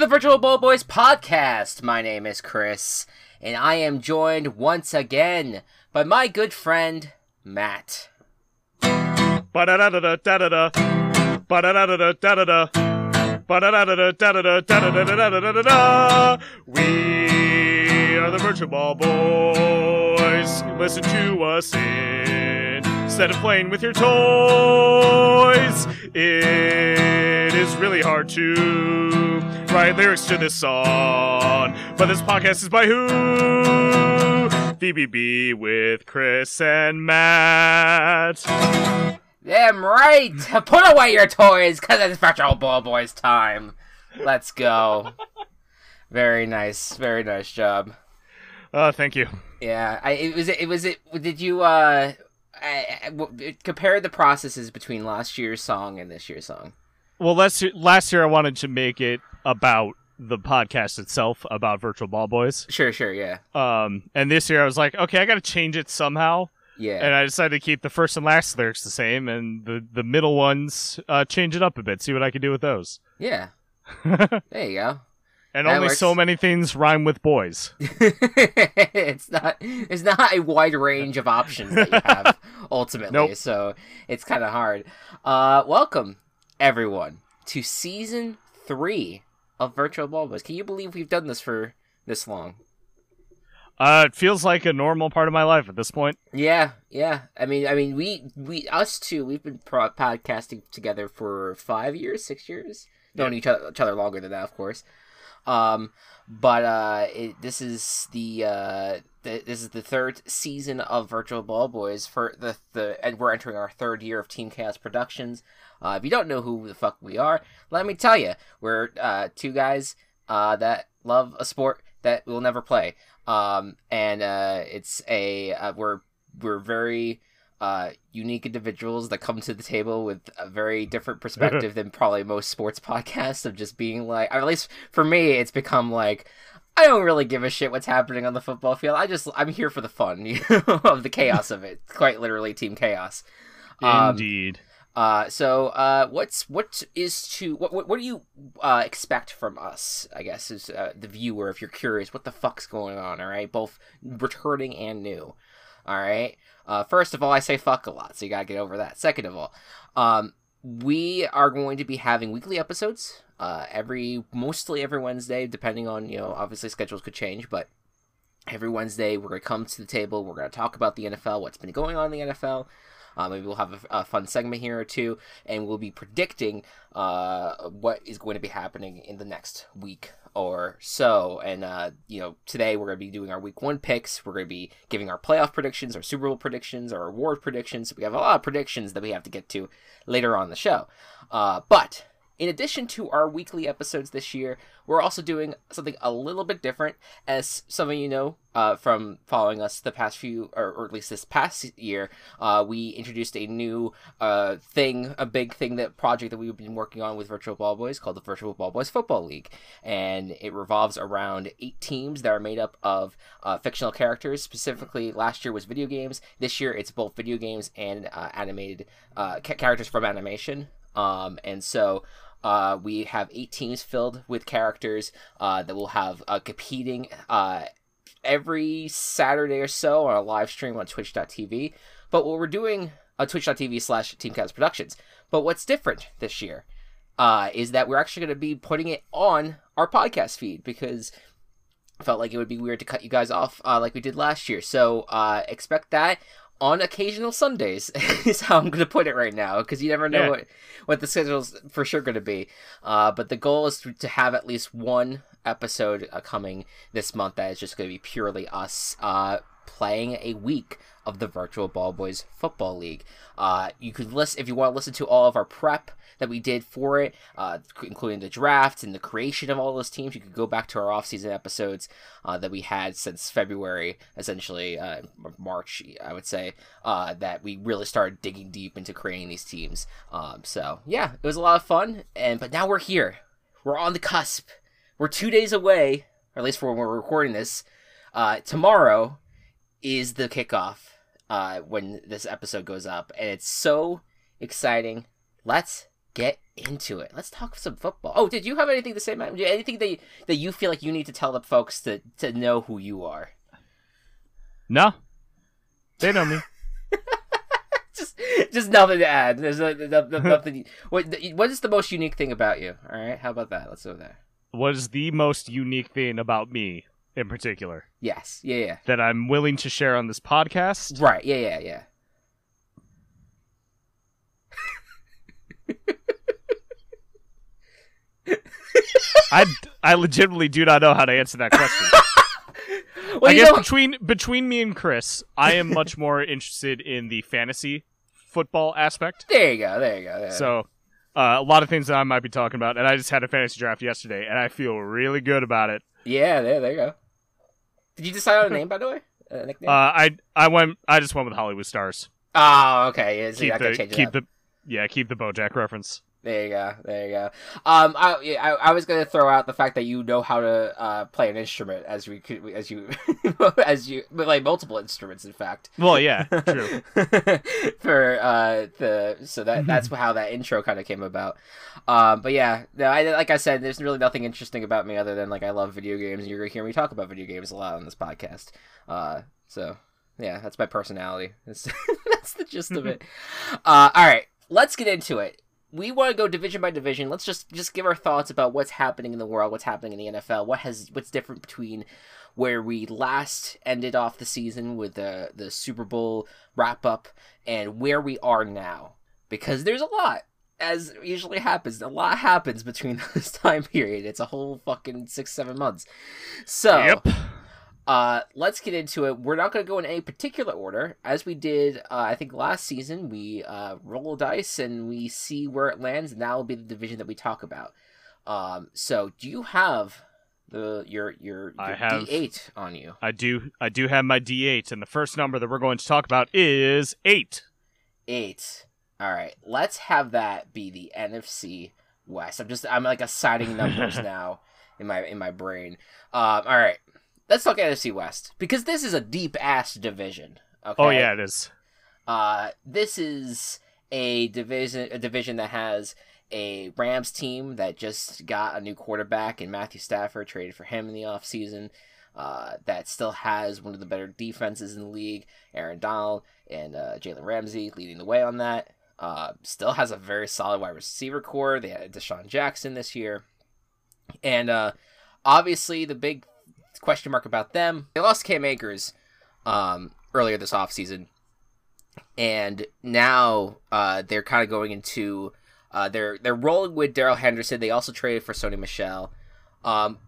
the Virtual Ball Boys podcast. My name is Chris, and I am joined once again by my good friend, Matt. We are the Virtual Ball Boys. Listen to us in instead of playing with your toys. It is really hard to write lyrics to this song, but this podcast is by who? VBB with Chris and Matt. Damn right! Put away your toys, cause it's Virtual Ball Boys time. Let's go. very nice, very nice job. Oh, thank you. Yeah, I it was it was it. Did you uh I, I- compare the processes between last year's song and this year's song? Well, last year, last year I wanted to make it about the podcast itself, about Virtual Ball Boys. Sure, sure, yeah, Um, and this year I was like, okay, I got to change it somehow, yeah. and I decided to keep the first and last lyrics the same, and the the middle ones uh, change it up a bit, see what I can do with those. Yeah. There you go. That only works. so many things rhyme with boys. it's not it's not a wide range of options that you have ultimately. Nope. So it's kind of hard. Uh welcome everyone to season 3 of Virtual Ball Boys. Can you believe we've done this for this long? Uh, it feels like a normal part of my life at this point. Yeah, yeah. I mean, I mean, we, we, us two, we've been pro- podcasting together for five years, six years. Known each other, each other longer than that, of course. Um, but uh, it, this is the uh, th- this is the third season of Virtual Ball Boys for the the, and we're entering our third year of Team Chaos Productions. Uh, if you don't know who the fuck we are, let me tell you, we're uh, two guys uh, that love a sport that we'll never play. Um, and uh, it's a uh, we're we're very uh, unique individuals that come to the table with a very different perspective than probably most sports podcasts of just being like, or at least for me, it's become like. I don't really give a shit what's happening on the football field. I just I'm here for the fun you know, of the chaos of it. Quite literally, team chaos. Um, Indeed. uh, so, uh, what's what is to what what, what do you uh, expect from us? I guess is uh, the viewer. If you're curious, what the fuck's going on? All right, both returning and new. All right. Uh, first of all, I say fuck a lot, so you gotta get over that. Second of all, um, we are going to be having weekly episodes. Uh, every mostly every Wednesday, depending on you know obviously schedules could change, but every Wednesday we're gonna come to the table. We're gonna talk about the NFL, what's been going on in the NFL. Maybe we'll have a, a fun segment here or two, and we'll be predicting uh, what is going to be happening in the next week or so. And uh, you know, today we're going to be doing our week one picks. We're going to be giving our playoff predictions, our Super Bowl predictions, our award predictions. We have a lot of predictions that we have to get to later on the show. Uh, but in addition to our weekly episodes this year, we're also doing something a little bit different. As some of you know uh, from following us the past few, or, or at least this past year, uh, we introduced a new uh, thing, a big thing, that project that we've been working on with Virtual Ball Boys called the Virtual Ball Boys Football League. And it revolves around eight teams that are made up of uh, fictional characters. Specifically, last year was video games. This year it's both video games and uh, animated uh, characters from animation. Um, and so uh, we have eight teams filled with characters uh, that will have uh, competing uh, every Saturday or so on a live stream on twitch.tv. But what we're doing on twitch.tv slash Team Chaos Productions. But what's different this year uh, is that we're actually going to be putting it on our podcast feed because I felt like it would be weird to cut you guys off uh, like we did last year. So uh, expect that on occasional Sundays is how I'm going to put it right now because you never know Yeah. what what the schedule's for sure going to be. Uh, but the goal is to, to have at least one episode uh, coming this month that is just going to be purely us uh, playing a week of the Virtual Ball Boys Football League. Uh, you could listen if you want to listen to all of our prep that we did for it, uh, including the draft and the creation of all those teams. You could go back to our off-season episodes uh, that we had since February, essentially uh, March, I would say, uh, that we really started digging deep into creating these teams. Um, so yeah, it was a lot of fun, and but now we're here. We're on the cusp. We're two days away, or at least for when we're recording this. Uh, tomorrow is the kickoff uh, when this episode goes up, and it's so exciting. Let's get into it. Let's talk some football. Oh, did you have anything to say, Matt? Anything that you, that you feel like you need to tell the folks to to know who you are? No, they know me. just just nothing to add. There's no, no, no, nothing. What what is the most unique thing about you? All right, how about that? Let's go there. What is the most unique thing about me in particular Yes. Yeah. Yeah. that I'm willing to share on this podcast? Right. Yeah. Yeah. Yeah. I I legitimately do not know how to answer that question. Well, I guess know, between between me and Chris, I am much more interested in the fantasy football aspect. there you go. There you go. yeah. So, uh, a lot of things that I might be talking about, and I just had a fantasy draft yesterday, and I feel really good about it. Yeah, there, there you go. Did you decide on a name, by the way? A nickname? Uh, I I went I just went with Hollywood Stars. oh, okay. Yeah, so Keep the keep up. the yeah keep the BoJack reference. There you go. There you go. Um, I, I, I was gonna throw out the fact that you know how to uh, play an instrument as we could as you as you like multiple instruments. In fact, Well, yeah, true. for uh the so that that's how that intro kind of came about. Um, but yeah, no, I like I said, there's really nothing interesting about me other than like I love video games, and you're gonna hear me talk about video games a lot on this podcast. Uh, so yeah, that's my personality. That's, that's the gist of it. Uh, all right, let's get into it. We want to go division by division. Let's just just give our thoughts about what's happening in the world, what's happening in the NFL, what has what's different between where we last ended off the season with the the Super Bowl wrap up and where we are now. Because there's a lot, as usually happens. A lot happens between this time period. It's a whole fucking six seven months. So Yep. Uh, let's get into it. We're not going to go in any particular order. As we did, uh, I think, last season, we uh, roll dice and we see where it lands, and that will be the division that we talk about. Um, so, do you have the your your, your I have- D8 on you? I do I do have my D8, and the first number that we're going to talk about is eight. Eight. All right, let's have that be the NFC West. I'm just I'm like assigning numbers now in my in my brain. Um, all right, let's talk NFC West because this is a deep ass division. Okay? Oh yeah, it is. Uh, this is a division a division that has a Rams team that just got a new quarterback and Matthew Stafford, traded for him in the offseason. Uh, that still has one of the better defenses in the league, Aaron Donald and uh, Jalen Ramsey leading the way on that. Uh, still has a very solid wide receiver core. They had DeSean Jackson this year, and uh, obviously the big question mark about them. They lost Cam Akers um, earlier this offseason and now uh, they're kind of going into uh, they're they're rolling with Darrell Henderson. They also traded for Sony Michel, um,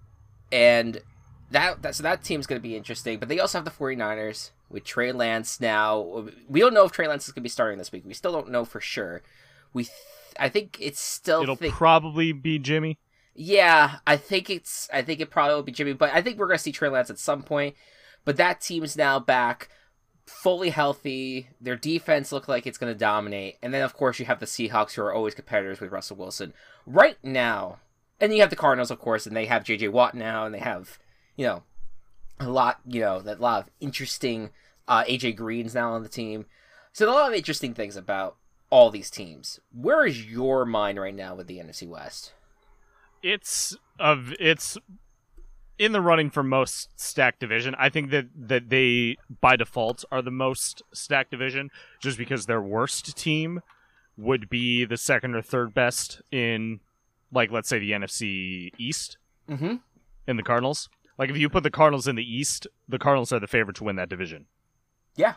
and that, that so that team's going to be interesting. But they also have the 49ers with Trey Lance. Now we don't know if Trey Lance is going to be starting this week. We still don't know for sure. We th- I think it's still It'll think- probably be Jimmy. Yeah, I think it's. I think it probably will be Jimmy, but I think we're gonna see Trey Lance at some point. But that team's now back, fully healthy. Their defense look like it's gonna dominate, and then of course you have the Seahawks, who are always competitors with Russell Wilson right now. And you have the Cardinals, of course, and they have J.J. Watt now, and they have, you know, a lot, you know, that lot of interesting uh, AJ Green's now on the team. So a lot of interesting things about all these teams. Where is your mind right now with the NFC West? It's of it's in the running for most stacked division. I think that that they by default are the most stacked division, just because their worst team would be the second or third best in, like let's say the NFC East Mm-hmm. in the Cardinals. Like if you put the Cardinals in the East, the Cardinals are the favorite to win that division. Yeah.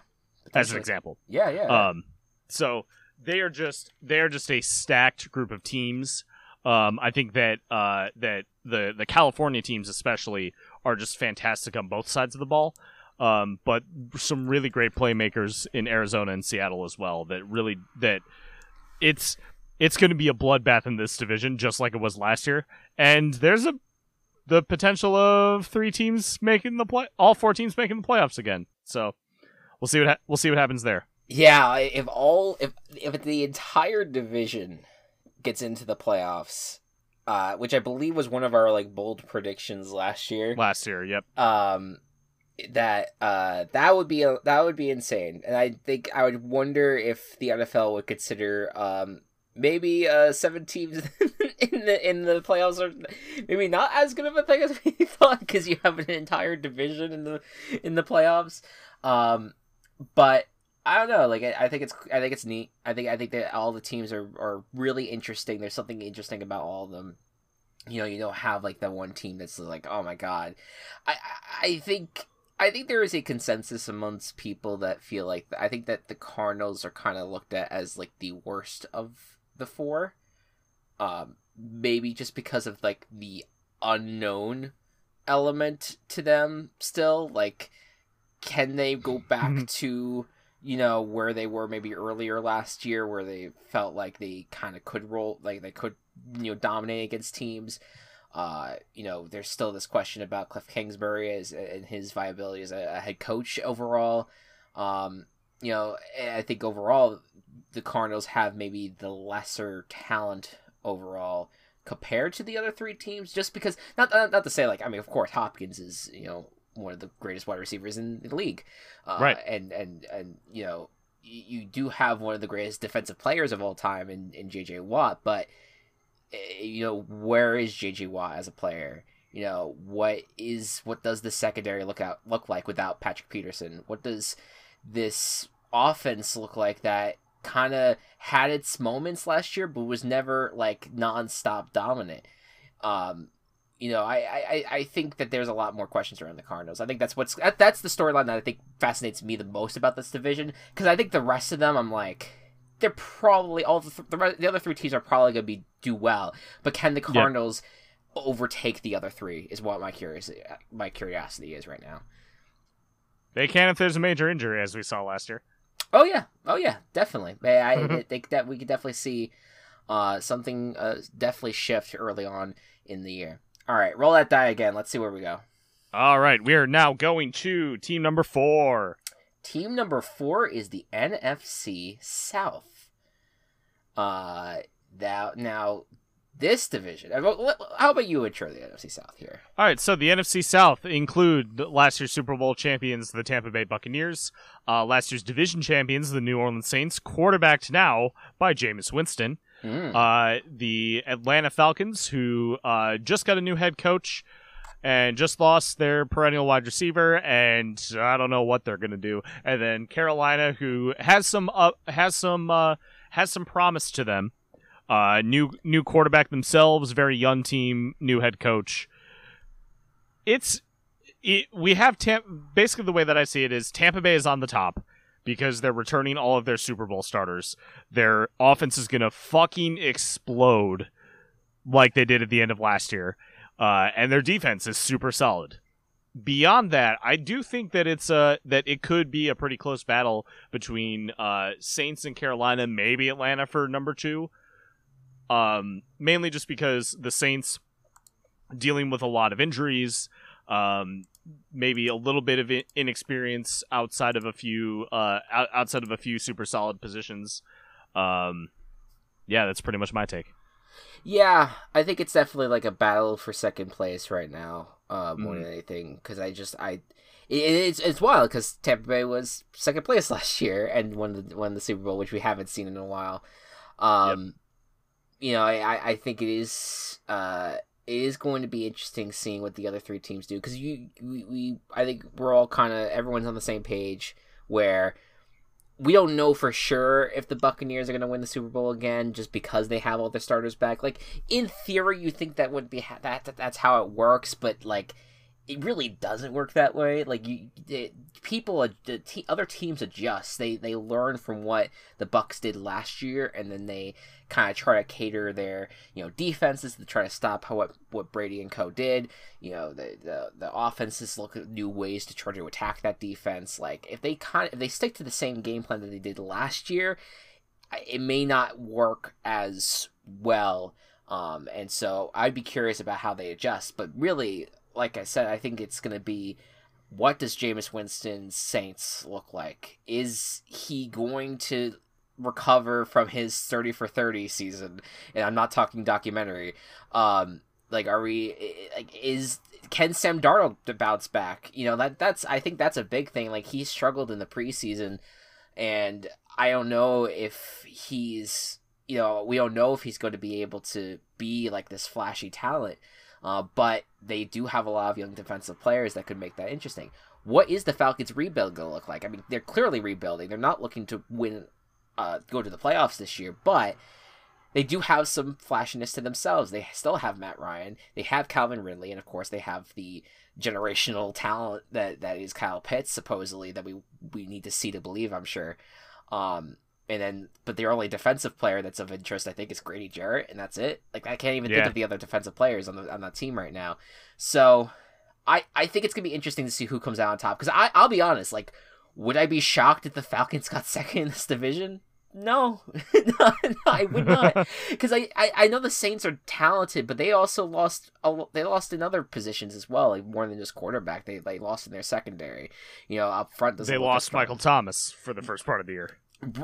As an example. Yeah, yeah. Um, so they are just they are just a stacked group of teams. Um, I think that uh, that the the California teams especially are just fantastic on both sides of the ball. Um, but some really great playmakers in Arizona and Seattle as well. That really that it's it's going to be a bloodbath in this division, just like it was last year. And there's a the potential of three teams making the play, all four teams making the playoffs again. So we'll see what ha- we'll see what happens there. yeah, if all if if the entire division gets into the playoffs, uh, which I believe was one of our like bold predictions last year, Last year, yep. um, that uh that would be a, that would be insane, and I think I would wonder if the NFL would consider um maybe uh seven teams in the in the playoffs are maybe not as good of a thing as we thought because you have an entire division in the in the playoffs. Um, but I don't know. Like I, I think it's I think it's neat. I think I think that all the teams are are really interesting. There's something interesting about all of them. You know, you don't have like the one team that's like, oh my god. I I, think I think there is a consensus amongst people that feel like I think that the Cardinals are kind of looked at as like the worst of the four. Um, maybe just because of like the unknown element to them still. Like, can they go back to you know where they were maybe earlier last year, where they felt like they kind of could roll, like they could you know dominate against teams. Uh, you know, there's still this question about Cliff Kingsbury as and his viability as a, a head coach overall. Um, you know, I think overall the Cardinals have maybe the lesser talent overall compared to the other three teams. Just because, not not, not to say like, I mean, of course, Hopkins is you know one of the greatest wide receivers in the league, uh, right? And and and you know, you, do have one of the greatest defensive players of all time in in J.J. Watt, but eh, you know, where is J.J. Watt as a player? You know, what is what does the secondary look out look like without Patrick Peterson? What does this offense look like that kind of had its moments last year, but was never like nonstop dominant. Um, you know, I, I, I think that there's a lot more questions around the Cardinals. I think that's what's that, that's the storyline that I think fascinates me the most about this division because I think the rest of them, I'm like, they're probably all the the, the other three teams are probably gonna be do well, but can the Cardinals yep. overtake the other three? Is what my curiosity my curiosity is right now. They can if there's a major injury, as we saw last year. Oh yeah, oh yeah, definitely. I, I think that we could definitely see uh, something uh, definitely shift early on in the year. All right, roll that die again. Let's see where we go. All right, we are now going to team number four. Team number four is the NFC South. Uh, now, now this division. How about you intro the NFC South here? All right, so the NFC South include last year's Super Bowl champions, the Tampa Bay Buccaneers, uh, last year's division champions, the New Orleans Saints, quarterbacked now by Jameis Winston, mm. uh, the Atlanta Falcons, who uh, just got a new head coach and just lost their perennial wide receiver, and I don't know what they're gonna do, and then Carolina, who has some uh, has some uh, has some promise to them. Uh, new new quarterback themselves, very young team, new head coach. It's it, we have Tam- basically the way that I see it is Tampa Bay is on the top because they're returning all of their Super Bowl starters. Their offense is gonna fucking explode like they did at the end of last year, uh, and their defense is super solid. Beyond that, I do think that it's uh that it could be a pretty close battle between uh, Saints and Carolina, maybe Atlanta for number two. Um, mainly just because the Saints dealing with a lot of injuries, um, maybe a little bit of inexperience outside of a few uh, outside of a few super solid positions. Um, yeah, that's pretty much my take. Yeah, I think it's definitely like a battle for second place right now, uh, more mm. than anything. Because I just I, it, it's it's wild because Tampa Bay was second place last year and won the won the Super Bowl, which we haven't seen in a while. Um, yep you know, I, I think it is uh, it is going to be interesting seeing what the other three teams do because you we, we I think we're all kind of everyone's on the same page where we don't know for sure if the Buccaneers are going to win the Super Bowl again just because they have all their starters back. Like in theory, you think that would be ha- that, that that's how it works, but like it really doesn't work that way. Like you, it, people, the other teams adjust. They they learn from what the Bucks did last year, and then they kind of try to cater their you know defenses to try to stop how, what what Brady and Co did. You know the the the offenses look at new ways to try to attack that defense. Like if they kind if they stick to the same game plan that they did last year, it may not work as well. Um, and so I'd be curious about how they adjust. But really, like I said, I think it's going to be what does Jameis Winston's Saints look like? Is he going to recover from his 30 for 30 season? And I'm not talking documentary. Um, like, are we, like, is, can Sam Darnold bounce back? You know, that that's, I think that's a big thing. Like, he struggled in the preseason, and I don't know if he's you know, we don't know if he's going to be able to be like this flashy talent. Uh, but they do have a lot of young defensive players that could make that interesting. What is the Falcons' rebuild going to look like? I mean, they're clearly rebuilding. They're not looking to win, uh, go to the playoffs this year, but they do have some flashiness to themselves. They still have Matt Ryan. They have Calvin Ridley, and of course, they have the generational talent that that is Kyle Pitts, supposedly that we we need to see to believe. I'm sure. Um, and then, but their only defensive player that's of interest, I think, is Grady Jarrett, and that's it. Like I can't even Yeah. think of the other defensive players on the on that team right now. So, I I think it's gonna be interesting to see who comes out on top. Because I I'll be honest, like, would I be shocked if the Falcons got second in this division? No, no, no, I would not. Because I, I I know the Saints are talented, but they also lost a, they lost in other positions as well, like more than just quarterback. They they lost in their secondary. You know, up front They lost. Michael Thomas for the first part of the year.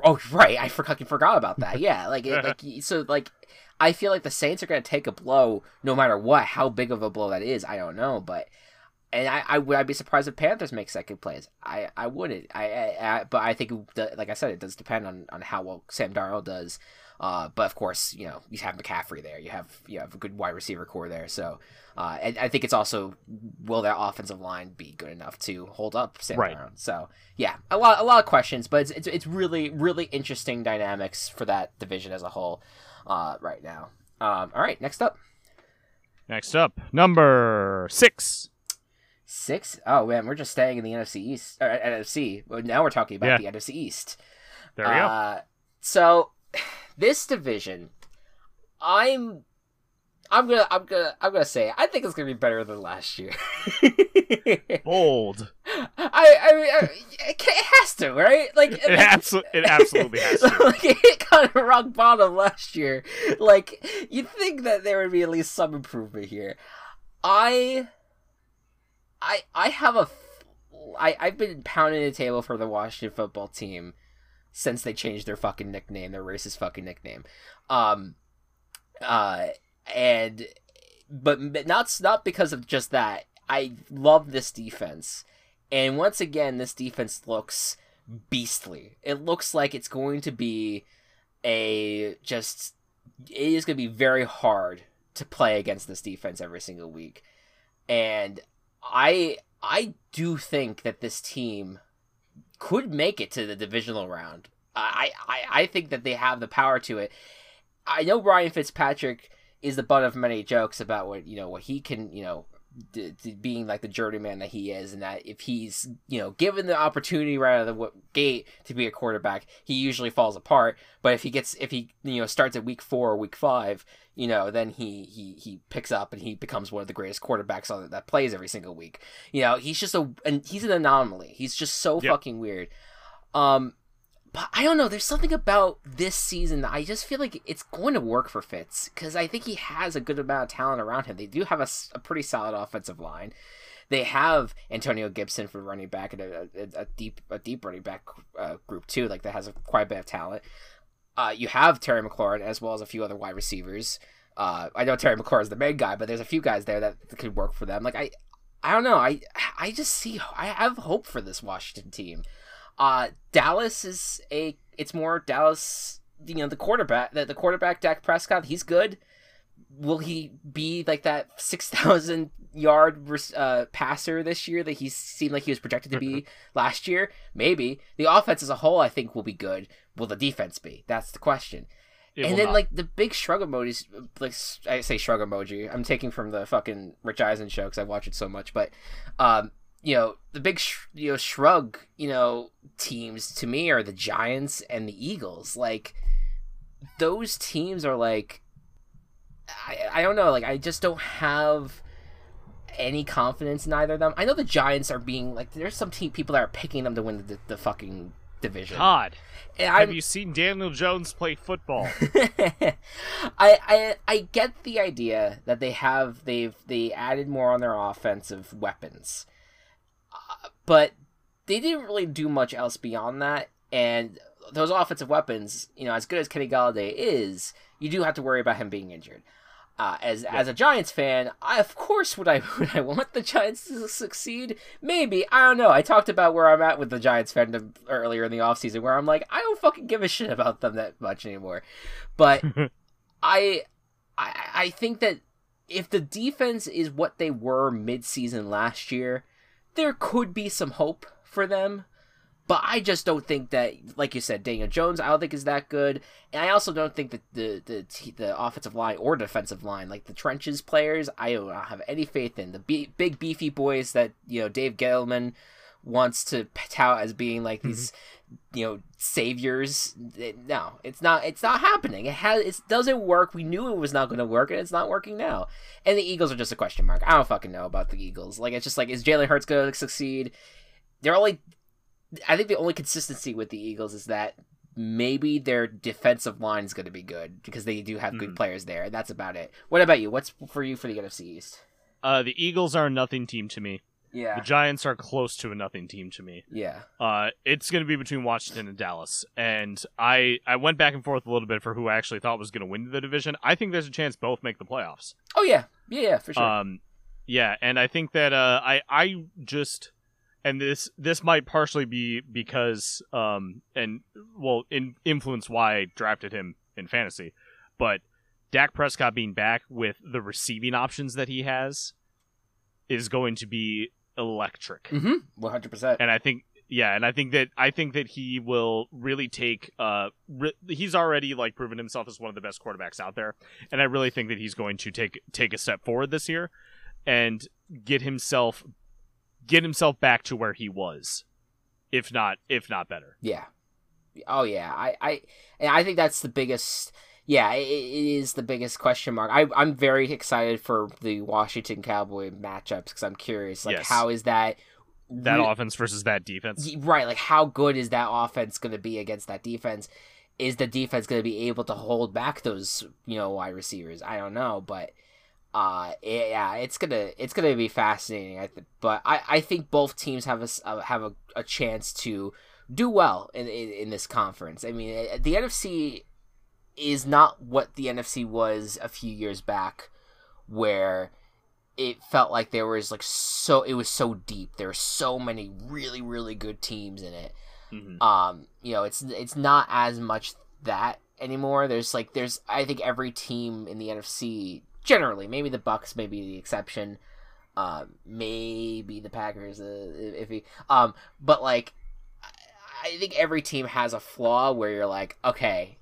Oh right, I fucking forgot about that. Yeah, like it, like so like I feel like the Saints are gonna take a blow no matter what. How big of a blow that is, I don't know, but and I, I would I'd be surprised if Panthers make second place. I I wouldn't. I, I, I but I think like I said, it does depend on on how well Sam Darnold does. Uh, but of course, you know you have McCaffrey there. You have you have a good wide receiver core there. So uh, and I think it's also will their offensive line be good enough to hold up Sam Right. Darnold? So yeah, a lot a lot of questions, but it's it's, it's really really interesting dynamics for that division as a whole uh, right now. Um, all right, next up Next up, number six. six. Oh man, we're just staying in the NFC East or uh, NFC. Well, now we're talking about the NFC East. There we go. Uh, so this division, I'm, I'm gonna, I'm gonna, I'm gonna say, I think it's gonna be better than last year. Bold. I, I mean, I, it has to, right? Like It, abso- it absolutely has to. like it kind of rock bottom last year. Like you'd think that there would be at least some improvement here. I, I, I have a, I I've been pounding the table for the Washington football team since they changed their fucking nickname, their racist fucking nickname. Um, uh, and but not not because of just that. I love this defense, and once again, this defense looks beastly. It looks like it's going to be a just. It is going to be very hard to play against this defense every single week, and I I do think that this team could make it to the divisional round. I I, I think that they have the power to it. I know Ryan Fitzpatrick is the butt of many jokes about what you know what he can you know d- d- being like the journeyman that he is, and that if he's you know given the opportunity right out of the w- gate to be a quarterback, he usually falls apart. But if he gets if he you know starts at week four or week five, you know then he he he picks up and he becomes one of the greatest quarterbacks on that plays every single week. You know he's just a and he's an anomaly. He's just so Yep. fucking weird. Um, but I don't know. There's something about this season that I just feel like it's going to work for Fitz because I think he has a good amount of talent around him. They do have a pretty solid offensive line. They have Antonio Gibson for running back and a, a, a deep a deep running back uh, group too, like that has a, quite a bit of talent. Uh, you have Terry McLaurin as well as a few other wide receivers. Uh, I know Terry McLaurin is the main guy, but there's a few guys there that could work for them. Like I, I don't know. I I just see I have hope for this Washington team. Uh, Dallas is a it's more Dallas. You know the quarterback the, the quarterback Dak Prescott. He's good. Will he be like that six thousand yard uh, passer this year that he seemed like he was projected to be last year? Maybe the offense as a whole I think will be good. Will the defense be? That's the question It and then not. like the big shrug emojis, like I say shrug emoji. I'm taking from the fucking Rich Eisen show because I watch it so much. But um, you know, the big sh- you know shrug you know teams to me are the Giants and the Eagles. Like those teams are like I I don't know. Like I just don't have any confidence in either of them. I know the Giants are being like there's some team people that are picking them to win the, the fucking division. God, have you seen Daniel Jones play football? I, I I get the idea that they have they've they added more on their offensive weapons, but they didn't really do much else beyond that. And those offensive weapons, you know, as good as Kenny Golladay is, you do have to worry about him being injured. Uh, as as a Giants fan, I of course would I would I want the Giants to succeed? Maybe I don't know. I talked about where I'm at with the Giants fandom earlier in the offseason, where I'm like I don't fucking give a shit about them that much anymore. But I, I I think that if the defense is what they were mid-season last year, there could be some hope for them. But I just don't think that, like you said, Daniel Jones, I don't think is that good, and I also don't think that the the the offensive line or defensive line, like the trenches players, I don't have any faith in the be- big beefy boys that you know Dave Gettleman wants to tout as being like these mm-hmm. You know saviors no it's not it's not happening it has it doesn't work we knew it was not going to work and it's not working now and the eagles are just a question mark i don't fucking know about the eagles like it's just like is jalen hurts going to succeed they're only I think the only consistency with the Eagles is that maybe their defensive line is going to be good because they do have good mm. players there. And that's about it. What about you? What's for you for the NFC East? Uh, the Eagles are a nothing team to me. Yeah. The Giants are close to a nothing team to me. Yeah. Uh, it's going to be between Washington and Dallas, and I I went back and forth a little bit for who I actually thought was going to win the division. I think there's a chance both make the playoffs. Oh yeah, yeah, yeah for sure. Um, yeah, and I think that uh, I I just and this this might partially be because um and well in influence why I drafted him in fantasy, but Dak Prescott being back with the receiving options that he has is going to be electric. Mm-hmm. One hundred percent. And I think yeah, and I think that I think that he will really take. Uh, re- he's already like proven himself as one of the best quarterbacks out there, and I really think that he's going to take take a step forward this year and get himself get himself back to where he was, if not if not better. Yeah. Oh yeah. I I I think that's the biggest. Yeah, it, it is the biggest question mark. I I'm very excited for the Washington Cowboy matchups because I'm curious, like, yes. how is that? That re- offense versus that defense, right? Like, how good is that offense going to be against that defense? Is the defense going to be able to hold back those, you know, wide receivers? I don't know, but uh yeah it's gonna it's gonna be fascinating I th- but I I think both teams have a uh, have a, a chance to do well in, in, in this conference I mean the NFC is not what the NFC was a few years back where it felt like there was like so it was so deep there were so many really really good teams in it mm-hmm. um you know it's it's not as much that anymore there's like there's I think every team in the NFC generally. Maybe the Bucks may be the exception. Uh, maybe the Packers, uh, if he, um, but like, I think every team has a flaw where you're like, okay,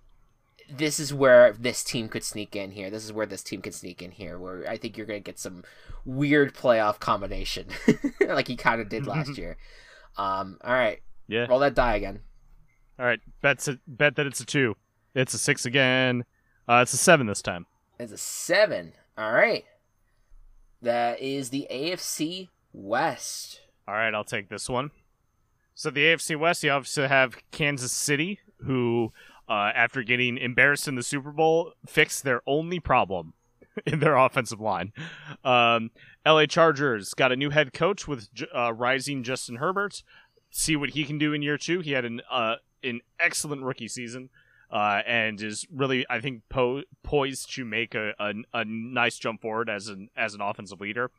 this is where this team could sneak in here. This is where this team could sneak in here. Where I think you're gonna get some weird playoff combination, like he kind of did last year. Um, all right, yeah, roll that die again. All right, bet bet that it's a two. It's a six again. Uh, it's a seven this time It's a seven. All right. That is the AFC West. All right, I'll take this one. So the AFC West, you obviously have Kansas City, who, uh, after getting embarrassed in the Super Bowl, fixed their only problem in their offensive line. Um, LA Chargers got a new head coach with uh, rising Justin Herbert. See what he can do in year two. He had an uh, an excellent rookie season uh, and is really, I think, po- poised to make a, a, a, nice jump forward as an as an offensive leader.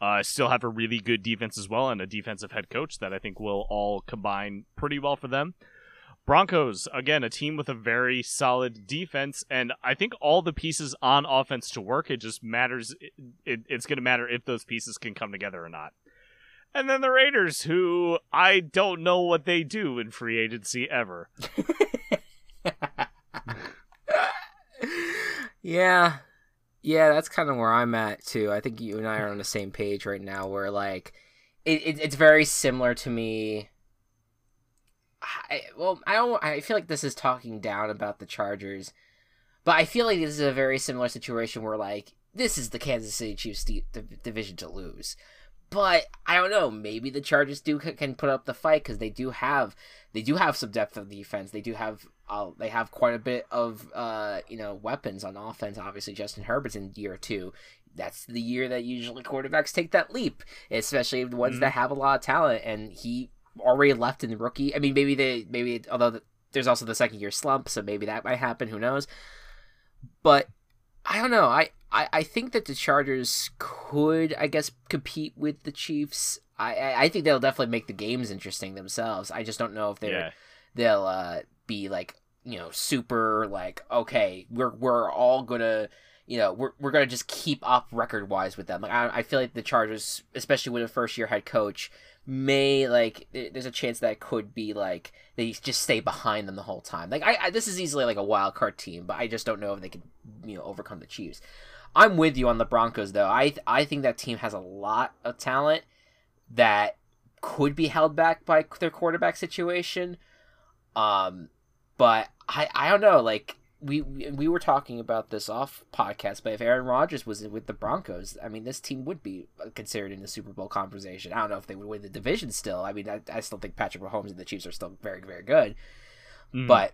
Uh, still have a really good defense as well, and a defensive head coach that I think will all combine pretty well for them. Broncos, again, a team with a very solid defense, and I think all the pieces on offense to work. It just matters. It, it, it's going to matter if those pieces can come together or not. And then the Raiders, who I don't know what they do in free agency ever. yeah. Yeah, that's kind of where I'm at too. I think you and I are on the same page right now where like it, it it's very similar to me. I, well, I don't I feel like this is talking down about the Chargers. But I feel like this is a very similar situation where like this is the Kansas City Chiefs division to lose. But I don't know. Maybe the Chargers do can put up the fight because they do have they do have some depth of defense. They do have uh, they have quite a bit of uh, you know weapons on offense. Obviously, Justin Herbert's in year two. That's the year that usually quarterbacks take that leap, especially the ones mm-hmm. that have a lot of talent. And he already left in the rookie. I mean, maybe they maybe although the, there's also the second year slump, so maybe that might happen. Who knows? But I don't know. I I, I think that the Chargers could, I guess, compete with the Chiefs. I, I, I think they'll definitely make the games interesting themselves. I just don't know if they Yeah. they'll uh, be like you know super like okay we're we're all gonna you know we're we're gonna just keep up record wise with them. Like I, I feel like the Chargers, especially with a first year head coach, may like there's a chance that could be like they just stay behind them the whole time. Like I, I this is easily like a wild card team, but I just don't know if they can you know overcome the Chiefs. I'm with you on the Broncos though. I I think that team has a lot of talent that could be held back by their quarterback situation. Um, but I I don't know. Like we we we were talking about this off podcast, but if Aaron Rodgers was with the Broncos, I mean, this team would be considered in the Super Bowl conversation. I don't know if they would win the division still. I mean, I, I still think Patrick Mahomes and the Chiefs are still very very good, Mm. but.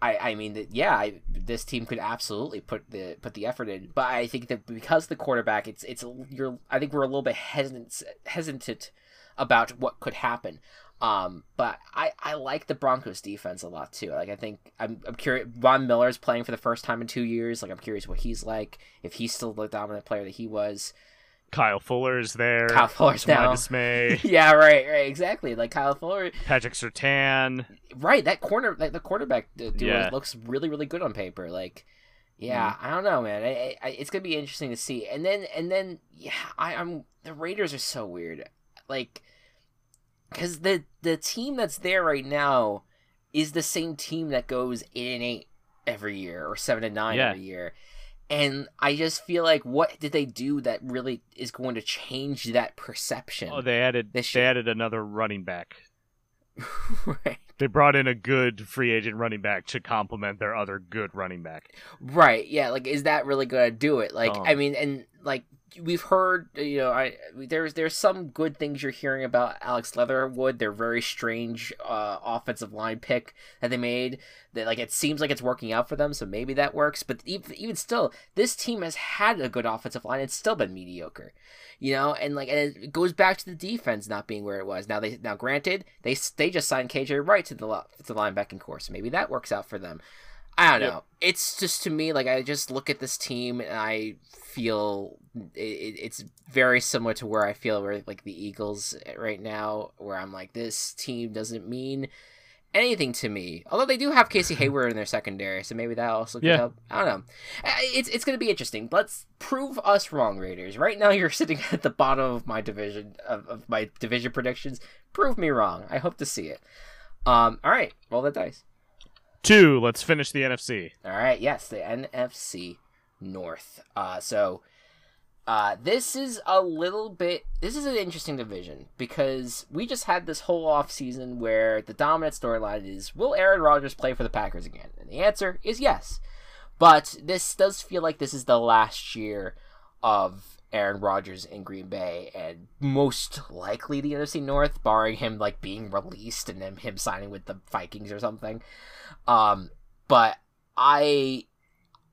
I, I mean that yeah I, this team could absolutely put the put the effort in but I think that because the quarterback it's it's you're I think we're a little bit hesitant hesitant about what could happen um, but I, I like the Broncos defense a lot too. Like I think I'm I'm curious. Von Miller's playing for the first time in two years. Like I'm curious what he's like. If he's still the dominant player that he was. Kyle Fuller is there. Kyle Fuller's now. dismay. yeah, right, right, exactly. Like Kyle Fuller, Patrick Surtain. right? That corner, like the quarterback d- duo Yeah. looks really, really good on paper. Like, yeah, I don't know, man. I, I, it's gonna be interesting to see. And then, and then, yeah, I, I'm the Raiders are so weird. Like, because the the team that's there right now is the same team that goes eight and eight every year or seven and nine Yeah. every year. And I just feel like what did they do that really is going to change that perception? Oh, they added they added another running back. right. They brought in a good free agent running back to complement their other good running back. Right. Yeah. Like, is that really gonna do it? Like, Um. I mean, and like we've heard, you know, I there's there's some good things you're hearing about Alex Leatherwood. Their very strange uh, offensive line pick that they made. That like it seems like it's working out for them, so maybe that works. But even even still, this team has had a good offensive line. It's still been mediocre. You know, and like and it goes back to the defense not being where it was. Now they now granted they they just signed KJ Wright to the to the linebacking course. Maybe that works out for them. I don't Yep. know. It's just to me like I just look at this team and I feel it, it- it's very similar to where I feel where like the Eagles right now, where I'm like this team doesn't mean anything to me. Although they do have Casey Hayward in their secondary, so maybe that also could Yeah. help. I don't know. Uh, It's it's gonna be interesting. Let's prove us wrong, Raiders. Right now, you're sitting at the bottom of my division of, of my division predictions. Prove me wrong. I hope to see it. Um. All right. Roll the dice. Two. Let's finish the NFC. All right, yes, the NFC North. Uh, so uh, this is a little bit. This is an interesting division because we just had this whole off season where the dominant storyline is: Will Aaron Rodgers play for the Packers again? And the answer is yes. But this does feel like this is the last year of Aaron Rodgers in Green Bay, and most likely the NFC North, barring him like being released and then him signing with the Vikings or something. Um, but I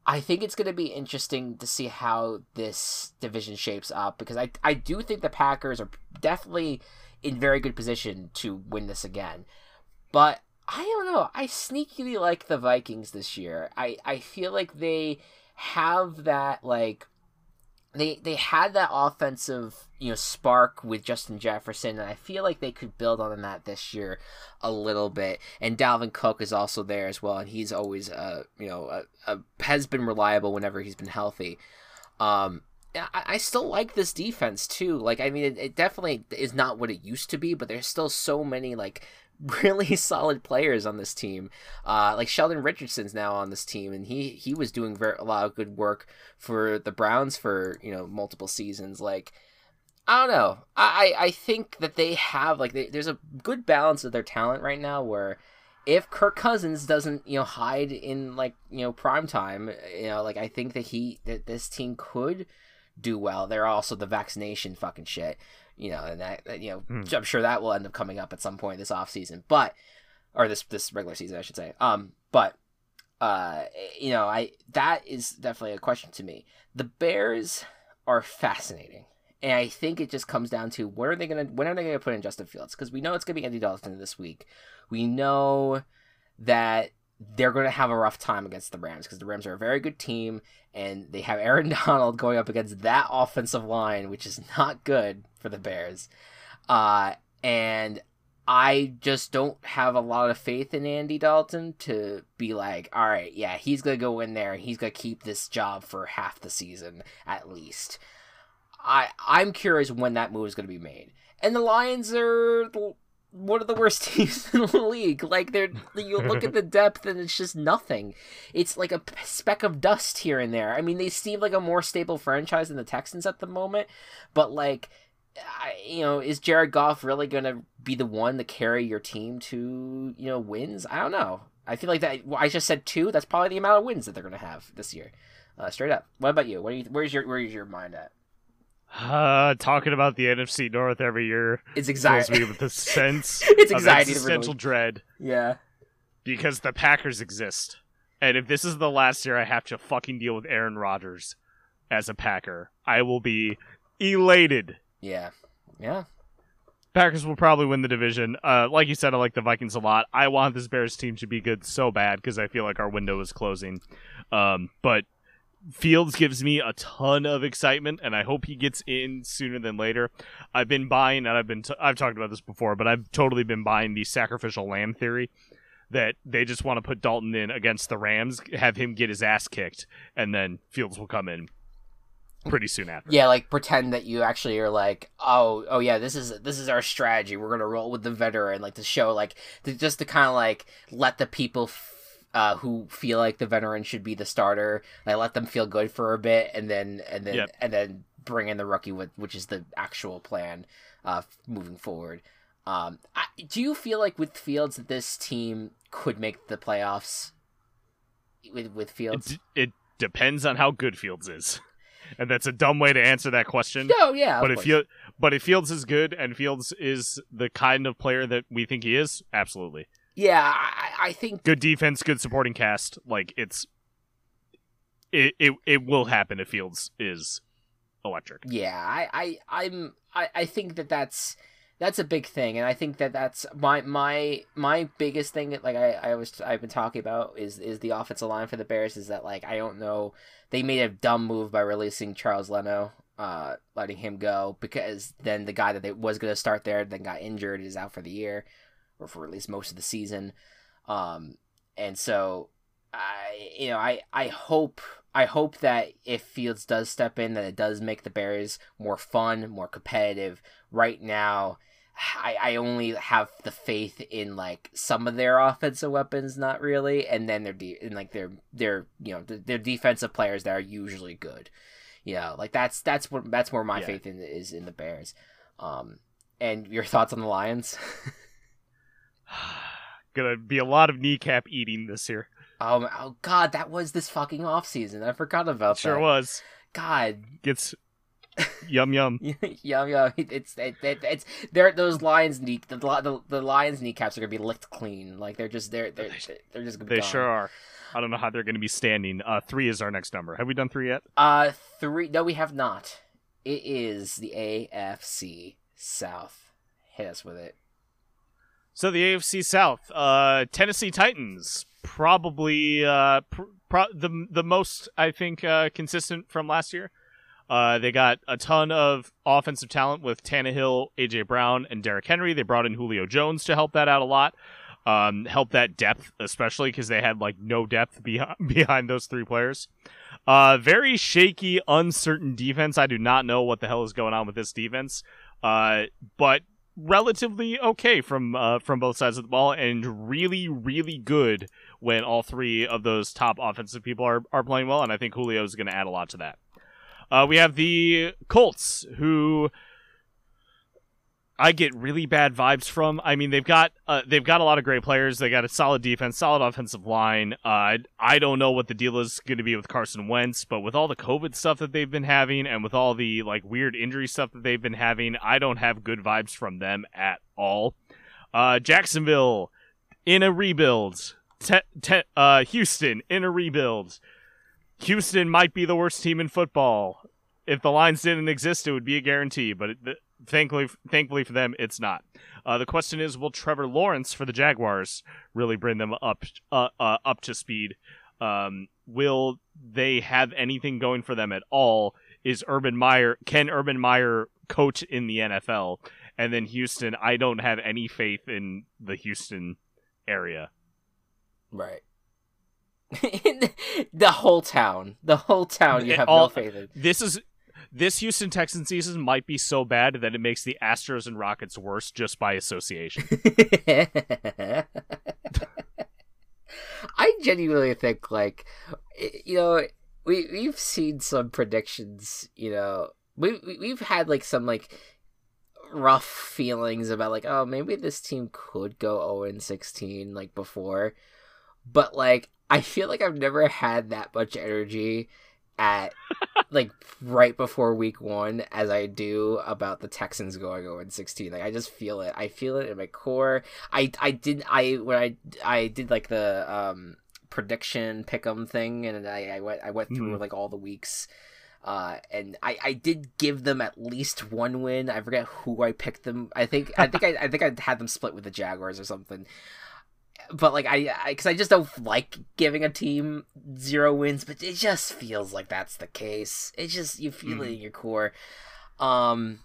I think it's going to be interesting to see how this division shapes up because I I do think the Packers are definitely in very good position to win this again. But I don't know. I sneakily like the Vikings this year. I I feel like they have that like they they had that offensive you know spark with Justin Jefferson, and I feel like they could build on that this year a little bit. And Dalvin Cook is also there as well, and he's always uh you know a, a, has been reliable whenever he's been healthy. Um, I, I still like this defense too. Like I mean, it, it definitely is not what it used to be, but there's still so many like really solid players on this team. Uh, like Sheldon Richardson's now on this team, and he he was doing very a lot of good work for the Browns for you know multiple seasons. Like I don't know, I I think that they have like they, there's a good balance of their talent right now where. If Kirk Cousins doesn't, you know, hide in like you know prime time, you know, like I think that he that this team could do well. They're also the vaccination fucking shit, you know, and that, that you know, Hmm. I'm sure that will end up coming up at some point this off season, but or this this regular season, I should say. Um, but uh, you know, I that is definitely a question to me. The Bears are fascinating. And I think it just comes down to when are they gonna when are they gonna put in Justin Fields? Because we know it's gonna be Andy Dalton this week. We know that they're going to have a rough time against the Rams because the Rams are a very good team and they have Aaron Donald going up against that offensive line, which is not good for the Bears. Uh, and I just don't have a lot of faith in Andy Dalton to be like, all right, yeah, he's going to go in there and he's going to keep this job for half the season at least. I I'm curious when that move is going to be made. And the Lions are one of the worst teams in the league. Like they're you look at the depth and it's just nothing. It's like a speck of dust here and there. I mean, they seem like a more stable franchise than the Texans at the moment, but like I, you know, is Jared Goff really going to be the one to carry your team to, you know, wins? I don't know. I feel like that well, I just said two, that's probably the amount of wins that they're going to have this year. Uh, straight up. What about you? You, where's your where's your mind at? Uh, talking about the NFC North every year it's fills me with the sense it's of anxiety. existential dread Yeah. because the Packers exist, and if this is the last year I have to fucking deal with Aaron Rodgers as a Packer, I will be elated. Yeah. Yeah. Packers will probably win the division. Uh, like you said, I like the Vikings a lot. I want this Bears team to be good so bad because I feel like our window is closing. Um, but Fields gives me a ton of excitement, and I hope he gets in sooner than later. I've been buying, and I've been t- I've talked about this before, but I've totally been buying the sacrificial lamb theory that they just want to put Dalton in against the Rams, have him get his ass kicked, and then Fields will come in pretty soon after. Yeah, like pretend that you actually are like, oh, oh yeah, this is this is our strategy. We're gonna roll with the veteran, like to show, like to, just to kind of like let the people f- uh, who feel like the veteran should be the starter, like let them feel good for a bit, and then and then Yep. and then bring in the rookie, with, which is the actual plan uh, moving forward. Um, I, do you feel like with Fields that this team could make the playoffs? With with It, Fields, d- it depends on how good Fields is, and that's a dumb way to answer that question. no, yeah, but if course. you but if Fields is good and Fields is the kind of player that we think he is, absolutely. yeah, I, think Good defense, good supporting cast, like it's it it, it will happen if Fields is electric. Yeah, I, I, I'm, I, I think that that's that's a big thing, and I think that that's my my my biggest thing. that, Like I, I was, I've been talking about is is the offensive line for the Bears. Is that like I don't know, they made a dumb move by releasing Charles Leno, uh, letting him go because then the guy that they was gonna start there then got injured is out for the year, or for at least most of the season, um, and so I, you know, I I hope I hope that if Fields does step in, that it does make the Bears more fun, more competitive. Right now, I, I only have the faith in like some of their offensive weapons, not really, and then their de- and like their their you know their defensive players that are usually good. You know, like that's that's what that's where my Yeah. faith in is in the Bears. Um, and your thoughts on the Lions? Gonna be a lot of kneecap eating this year. oh, oh God, that was this fucking off season. I forgot about Sure that. Sure was. God, Gets yum yum. yum yum. It's it, it, it's they're those lions knee the, the the lions kneecaps are gonna be licked clean. Like they're just they're they're they're just gonna be They gone. sure are. I don't know how they're gonna be standing. Uh three is our next number. Have we done three yet? Uh, three. No, we have not. It is the AFC South. Hit us with it. So the AFC South, uh, Tennessee Titans, probably uh, pr- pro- the the most I think uh, consistent from last year. Uh, they got a ton of offensive talent with Tannehill, AJ Brown, and Derrick Henry. They brought in Julio Jones to help that out a lot, um, help that depth, especially because they had like no depth behind behind those three players. Uh, very shaky, uncertain defense. I do not know what the hell is going on with this defense. Uh, but relatively okay from uh, from both sides of the ball, and really, really good when all three of those top offensive people are, are playing well. And I think Julio is going to add a lot to that. Uh, we have the Colts, who I get really bad vibes from. I mean, they've got uh, they've got a lot of great players. They got a solid defense, solid offensive line. Uh, I don't know what the deal is going to be with Carson Wentz, but with all the COVID stuff that they've been having, and with all the like weird injury stuff that they've been having, I don't have good vibes from them at all. Uh, Jacksonville in a rebuild. Te- te- uh, Houston in a rebuild. Houston might be the worst team in football. If the lines didn't exist, it would be a guarantee. But it, thankfully, thankfully for them, it's not. Uh, the question is, will Trevor Lawrence for the Jaguars really bring them up uh, uh, up to speed? Um, will they have anything going for them at all? Is Urban Meyer can Urban Meyer coach in the NFL? And then Houston, I don't have any faith in the Houston area. Right. the whole town, the whole town, you have all, no faith in. This is this Houston Texans season might be so bad that it makes the Astros and Rockets worse just by association. I genuinely think, like, you know, we we've seen some predictions. You know, we we've had like some like rough feelings about like, oh, maybe this team could go zero and sixteen like before, but like I feel like I've never had that much energy at like right before week one as I do about the Texans going 0 16. Like I just feel it. I feel it in my core. I I did I when I I did like the um prediction pick'em thing and I, I went I went through mm-hmm. like all the weeks. Uh, and I, I did give them at least one win. I forget who I picked them. I think I think I, I think I had them split with the Jaguars or something but like I, because I, I, just don't like giving a team zero wins, but it just feels like that's the case. It just you feel mm. it in your core. Um,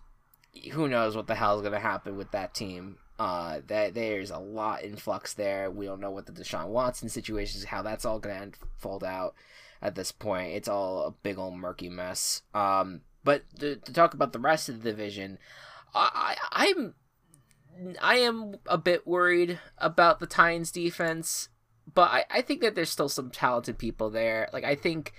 who knows what the hell is gonna happen with that team? Uh, that there's a lot in flux there. We don't know what the Deshaun Watson situation is, how that's all gonna fold out at this point. It's all a big old murky mess. Um, but to, to talk about the rest of the division, I, I I'm I am a bit worried about the Titans defense, but I, I think that there's still some talented people there. Like I think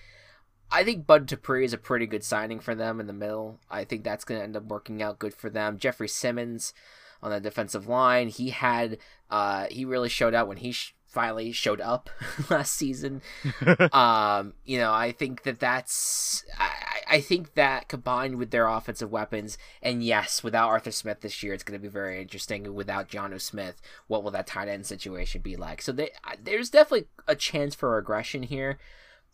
I think Bud Dupree is a pretty good signing for them in the middle. I think that's going to end up working out good for them. Jeffrey Simmons on the defensive line, he had uh he really showed out when he sh- finally showed up last season. um, you know, I think that that's I, I think that combined with their offensive weapons, and yes, without Arthur Smith this year, it's going to be very interesting. Without Jonnu Smith, what will that tight end situation be like? So they, there's definitely a chance for regression here.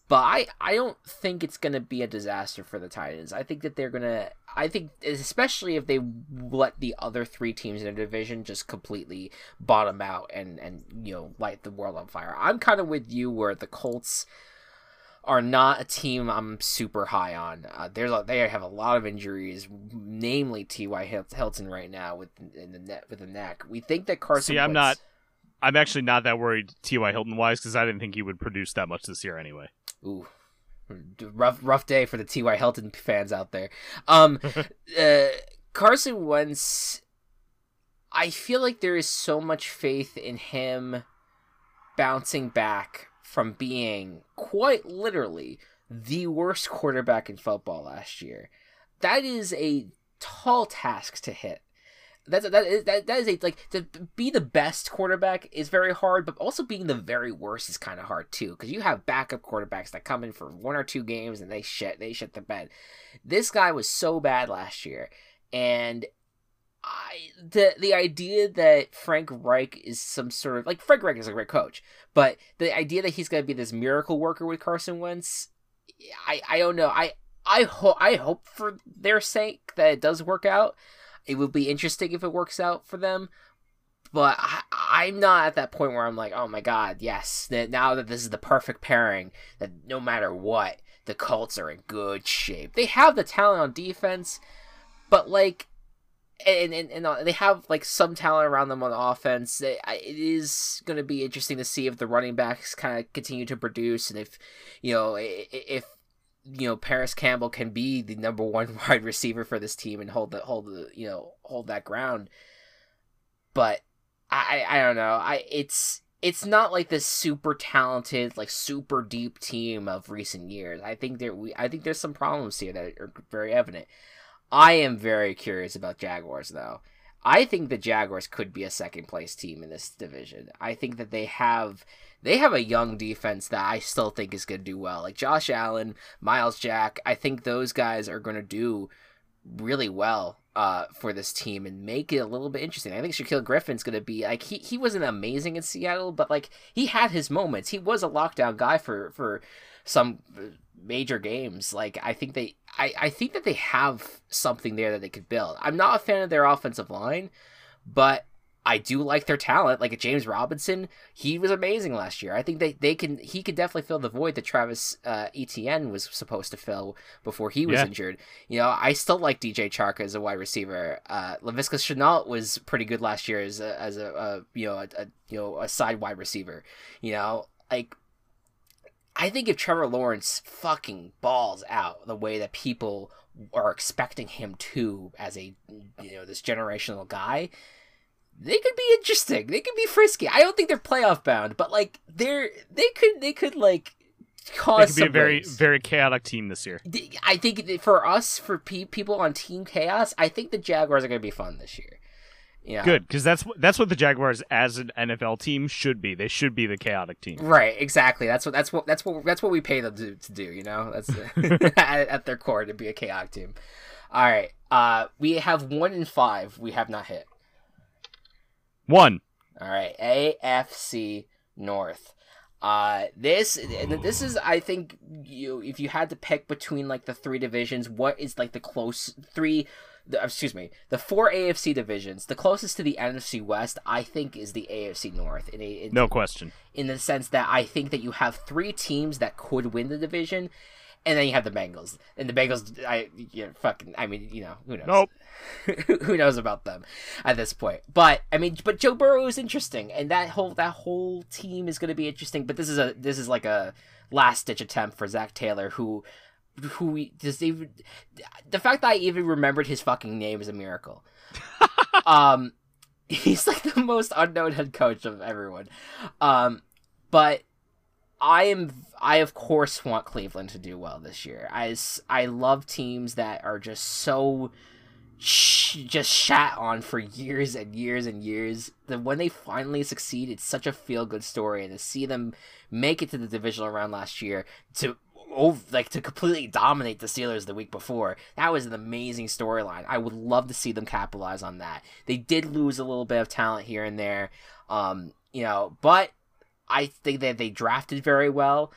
But I, I don't think it's going to be a disaster for the Titans. I think that they're going to. I think, especially if they let the other three teams in the division just completely bottom out and, and you know, light the world on fire. I'm kind of with you where the Colts are not a team I'm super high on. Uh, there's a, they have a lot of injuries, namely T.Y. Hilton right now with in the net with the neck. We think that Carson. See, I'm not. I'm actually not that worried T.Y. Hilton wise because I didn't think he would produce that much this year anyway. Ooh, rough rough day for the T.Y. Hilton fans out there. Um, uh, Carson Wentz, I feel like there is so much faith in him bouncing back from being quite literally the worst quarterback in football last year. That is a tall task to hit that's that is that, that is a like to be the best quarterback is very hard, but also being the very worst is kind of hard too because you have backup quarterbacks that come in for one or two games and they shit they shit the bed. This guy was so bad last year, and I the the idea that Frank Reich is some sort of like Frank Reich is a great coach, but the idea that he's gonna be this miracle worker with Carson Wentz, I I don't know. I I hope I hope for their sake that it does work out it would be interesting if it works out for them. But I, am not at that point where I'm like, oh my god, yes. That now that this is the perfect pairing, that no matter what, the Colts are in good shape. They have the talent on defense, but like, and and, and they have like some talent around them on offense. It, is going to be interesting to see if the running backs kind of continue to produce, and if you know if you know Parris Campbell can be the number one wide receiver for this team and hold the hold the you know hold that ground. But I I don't know. I it's it's not like this super talented like super deep team of recent years. I think there we I think there's some problems here that are very evident. I am very curious about Jaguars though. I think the Jaguars could be a second place team in this division. I think that they have they have a young defense that I still think is going to do well. Like Josh Allen, Myles Jack, I think those guys are going to do really well. uh, for this team and make it a little bit interesting. I think Shaquill Griffin's going to be like he, he wasn't amazing in Seattle, but like he had his moments. He was a lockdown guy for for some major games. Like I think they I, I think that they have something there that they could build. I'm not a fan of their offensive line, but I do like their talent. Like James Robinson, he was amazing last year. I think they, they can he could definitely fill the void that Travis uh, Etienne was supposed to fill before he was Yeah. injured. You know, I still like DJ Chark as a wide receiver. Uh, Laviska Shenault was pretty good last year as a, as a, a you know a, a you know a side wide receiver. You know, like I think if Trevor Lawrence fucking balls out the way that people are expecting him to as a you know this generational guy, they could be interesting. They could be frisky. I don't think they're playoff bound, but like they're they could they could like They cause could be a very very chaotic team this year. I think for us for pe- people on Team Chaos, I think the Jaguars are going to be fun this year. Yeah. Good, because that's what that's what the Jaguars as an NFL team should be. They should be the chaotic team. Right, exactly. That's what that's what that's what that's what we pay them to, to do. You know, that's at, at their core to be a chaotic team. All right, uh, we have one in five. We have not hit. One. All right, AFC North. Uh, this this is I think you if you had to pick between like the three divisions, what is like the close three? The, excuse me, the four AFC divisions. The closest to the NFC West, I think, is the AFC North. In a, in, No question. in the sense that I think that you have three teams that could win the division, and then you have the Bengals. And the Bengals, I you know, fucking, I mean, you know, who knows? Nope. who knows about them at this point? But I mean, but Joe Burrow is interesting, and that whole that whole team is going to be interesting. But this is a this is like a last ditch attempt for Zac Taylor, who who we just even the fact that I even remembered his fucking name is a miracle. um, he's like the most unknown head coach of everyone. Um, but I am I of course want Cleveland to do well this year. I I love teams that are just so sh- just shat on for years and years and years. That when they finally succeed, it's such a feel good story, and to see them make it to the divisional round last year to over, like to completely dominate the Steelers the week before. That was an amazing storyline. I would love to see them capitalize on that. They did lose a little bit of talent here and there, um, you know, but I think that they drafted very well,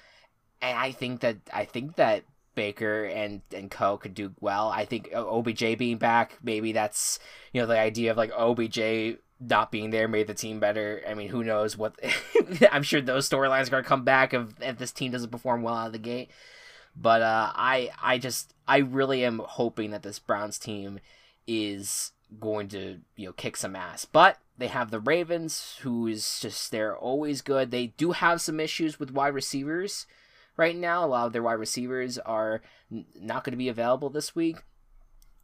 and I think that I think that Baker and and Co could do well. I think OBJ being back, maybe that's you know the idea of like OBJ not being there made the team better. I mean, who knows what? I'm sure those storylines are gonna come back if if this team doesn't perform well out of the gate. But uh, I I just I really am hoping that this Browns team is going to you know kick some ass. But they have the Ravens, who is just they're always good. They do have some issues with wide receivers right now. A lot of their wide receivers are not going to be available this week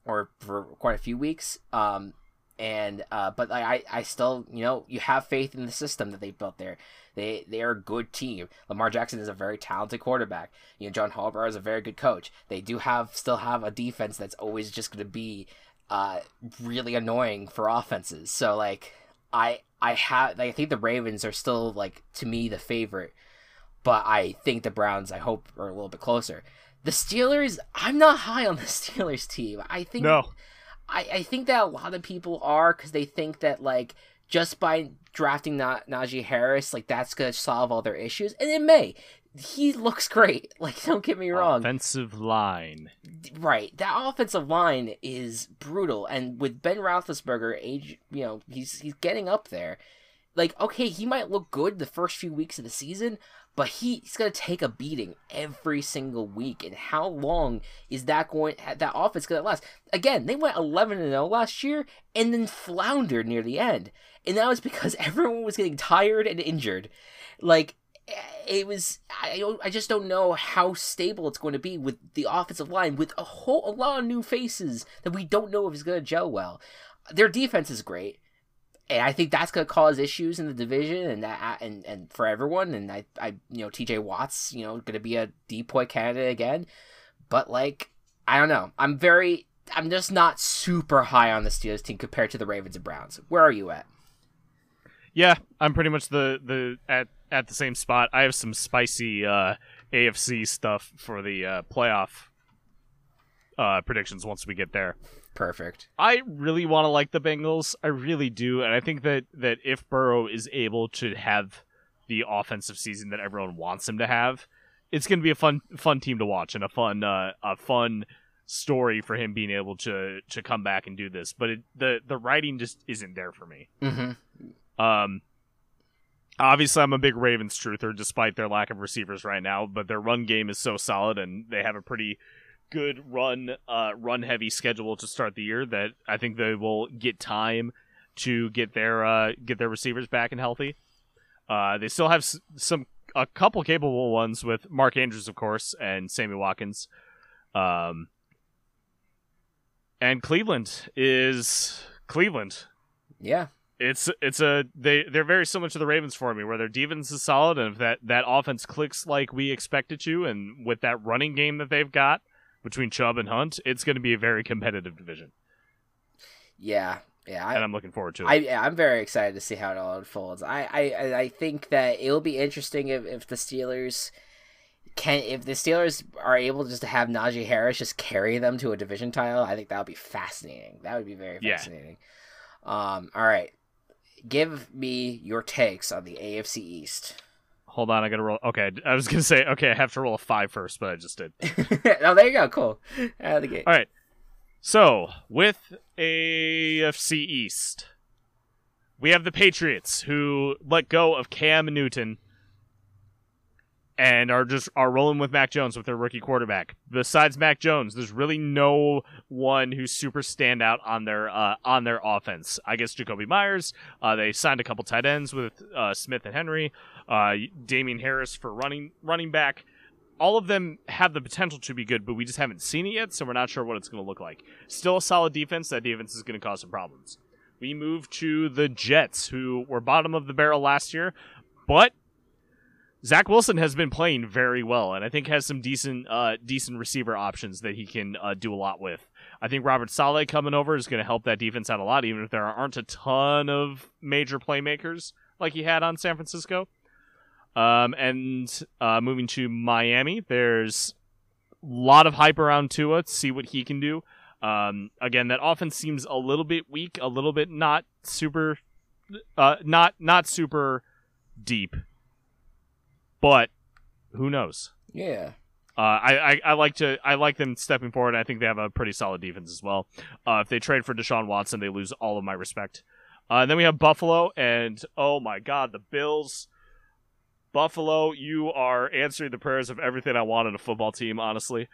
or for quite a few weeks. Um, and uh, but I, I still you know you have faith in the system that they built there. They they are a good team. Lamar Jackson is a very talented quarterback. You know John Harbaugh is a very good coach. They do have still have a defense that's always just going to be uh really annoying for offenses. So like I I have I think the Ravens are still like to me the favorite, but I think the Browns I hope are a little bit closer. The Steelers, I'm not high on the Steelers team. I think No. I, I think that a lot of people are because they think that like just by drafting Na- Najee Harris, like that's gonna solve all their issues, and it may. He looks great. Like, don't get me wrong. Offensive line. Right, that offensive line is brutal, and with Ben Roethlisberger, age, you know, he's he's getting up there. Like, okay, he might look good the first few weeks of the season, but he, he's gonna take a beating every single week. And how long is that going? That offense gonna last? Again, they went eleven and zero last year, and then floundered near the end, and that was because everyone was getting tired and injured. Like, eh, it was I I just don't know how stable it's going to be with the offensive line with a whole a lot of new faces that we don't know if it's going to gel well. Their defense is great. And I think that's going to cause issues in the division and that and, and for everyone and I I you know TJ Watts, you know, going to be a depoy candidate again. But like I don't know. I'm very I'm just not super high on the Steelers team compared to the Ravens and Browns. Where are you at? Yeah, I'm pretty much the the at at the same spot. I have some spicy uh, AFC stuff for the uh, playoff uh, predictions once we get there. Perfect. I really want to like the Bengals. I really do, and I think that that if Burrow is able to have the offensive season that everyone wants him to have, it's going to be a fun fun team to watch and a fun uh, a fun story for him being able to to come back and do this. But it, the the writing just isn't there for me. Mm-hmm. Um, obviously, I'm a big Ravens truther, despite their lack of receivers right now. But their run game is so solid, and they have a pretty good run uh, run heavy schedule to start the year that I think they will get time to get their uh, get their receivers back and healthy. Uh, they still have s- some a couple capable ones with Mark Andrews, of course, and Sammy Watkins. Um, and Cleveland is Cleveland. Yeah. It's it's a they they're very similar to the Ravens for me, where their defense is solid, and if that that offense clicks like we expect it to, and with that running game that they've got between Chubb and Hunt, it's going to be a very competitive division, Yeah. Yeah. I, and I'm looking forward to it. I yeah, I'm very excited to see how it all unfolds. I I, I think that it'll be interesting if, if the Steelers can if the Steelers are able just to have Najee Harris just carry them to a division title. I think that would be fascinating. That would be very Yeah. fascinating. Um. All right. Give me your takes on the AFC East. Hold on, I got to roll. Okay, I was to say okay, I have to roll a five first, but I just did. oh, there you go. Cool. Out of the gate. All right. So, with AFC East, we have the Patriots who let go of Cam Newton and are just are rolling with Mac Jones with their rookie quarterback. Besides Mac Jones, there's really no one who's super standout on their uh, on their offense. I guess Jakobi Meyers. Uh, they signed a couple tight ends with uh, Smith and Henry. Uh, Damien Harris for running running back all of them have the potential to be good, but we just haven't seen it yet, so we're not sure what it's going to look like. Still a solid defense. That defense is going to cause some problems. We move to the Jets, who were bottom of the barrel last year, but Zach Wilson has been playing very well, and I think has some decent, uh, decent receiver options that he can uh, do a lot with. I think Robert Saleh coming over is going to help that defense out a lot, even if there aren't a ton of major playmakers like he had on San Francisco. Um, and uh, moving to Miami, there's a lot of hype around Tua to see what he can do. Um, again, that offense seems a little bit weak, a little bit not super, uh, not not super deep. But who knows? Yeah. Uh, I, I I like to I like them stepping forward. I think they have a pretty solid defense as well. Uh, if they trade for Deshaun Watson, they lose all of my respect. Uh, and then we have Buffalo, and oh my God, the Bills. Buffalo, you are answering the prayers of everything I want in a football team. Honestly,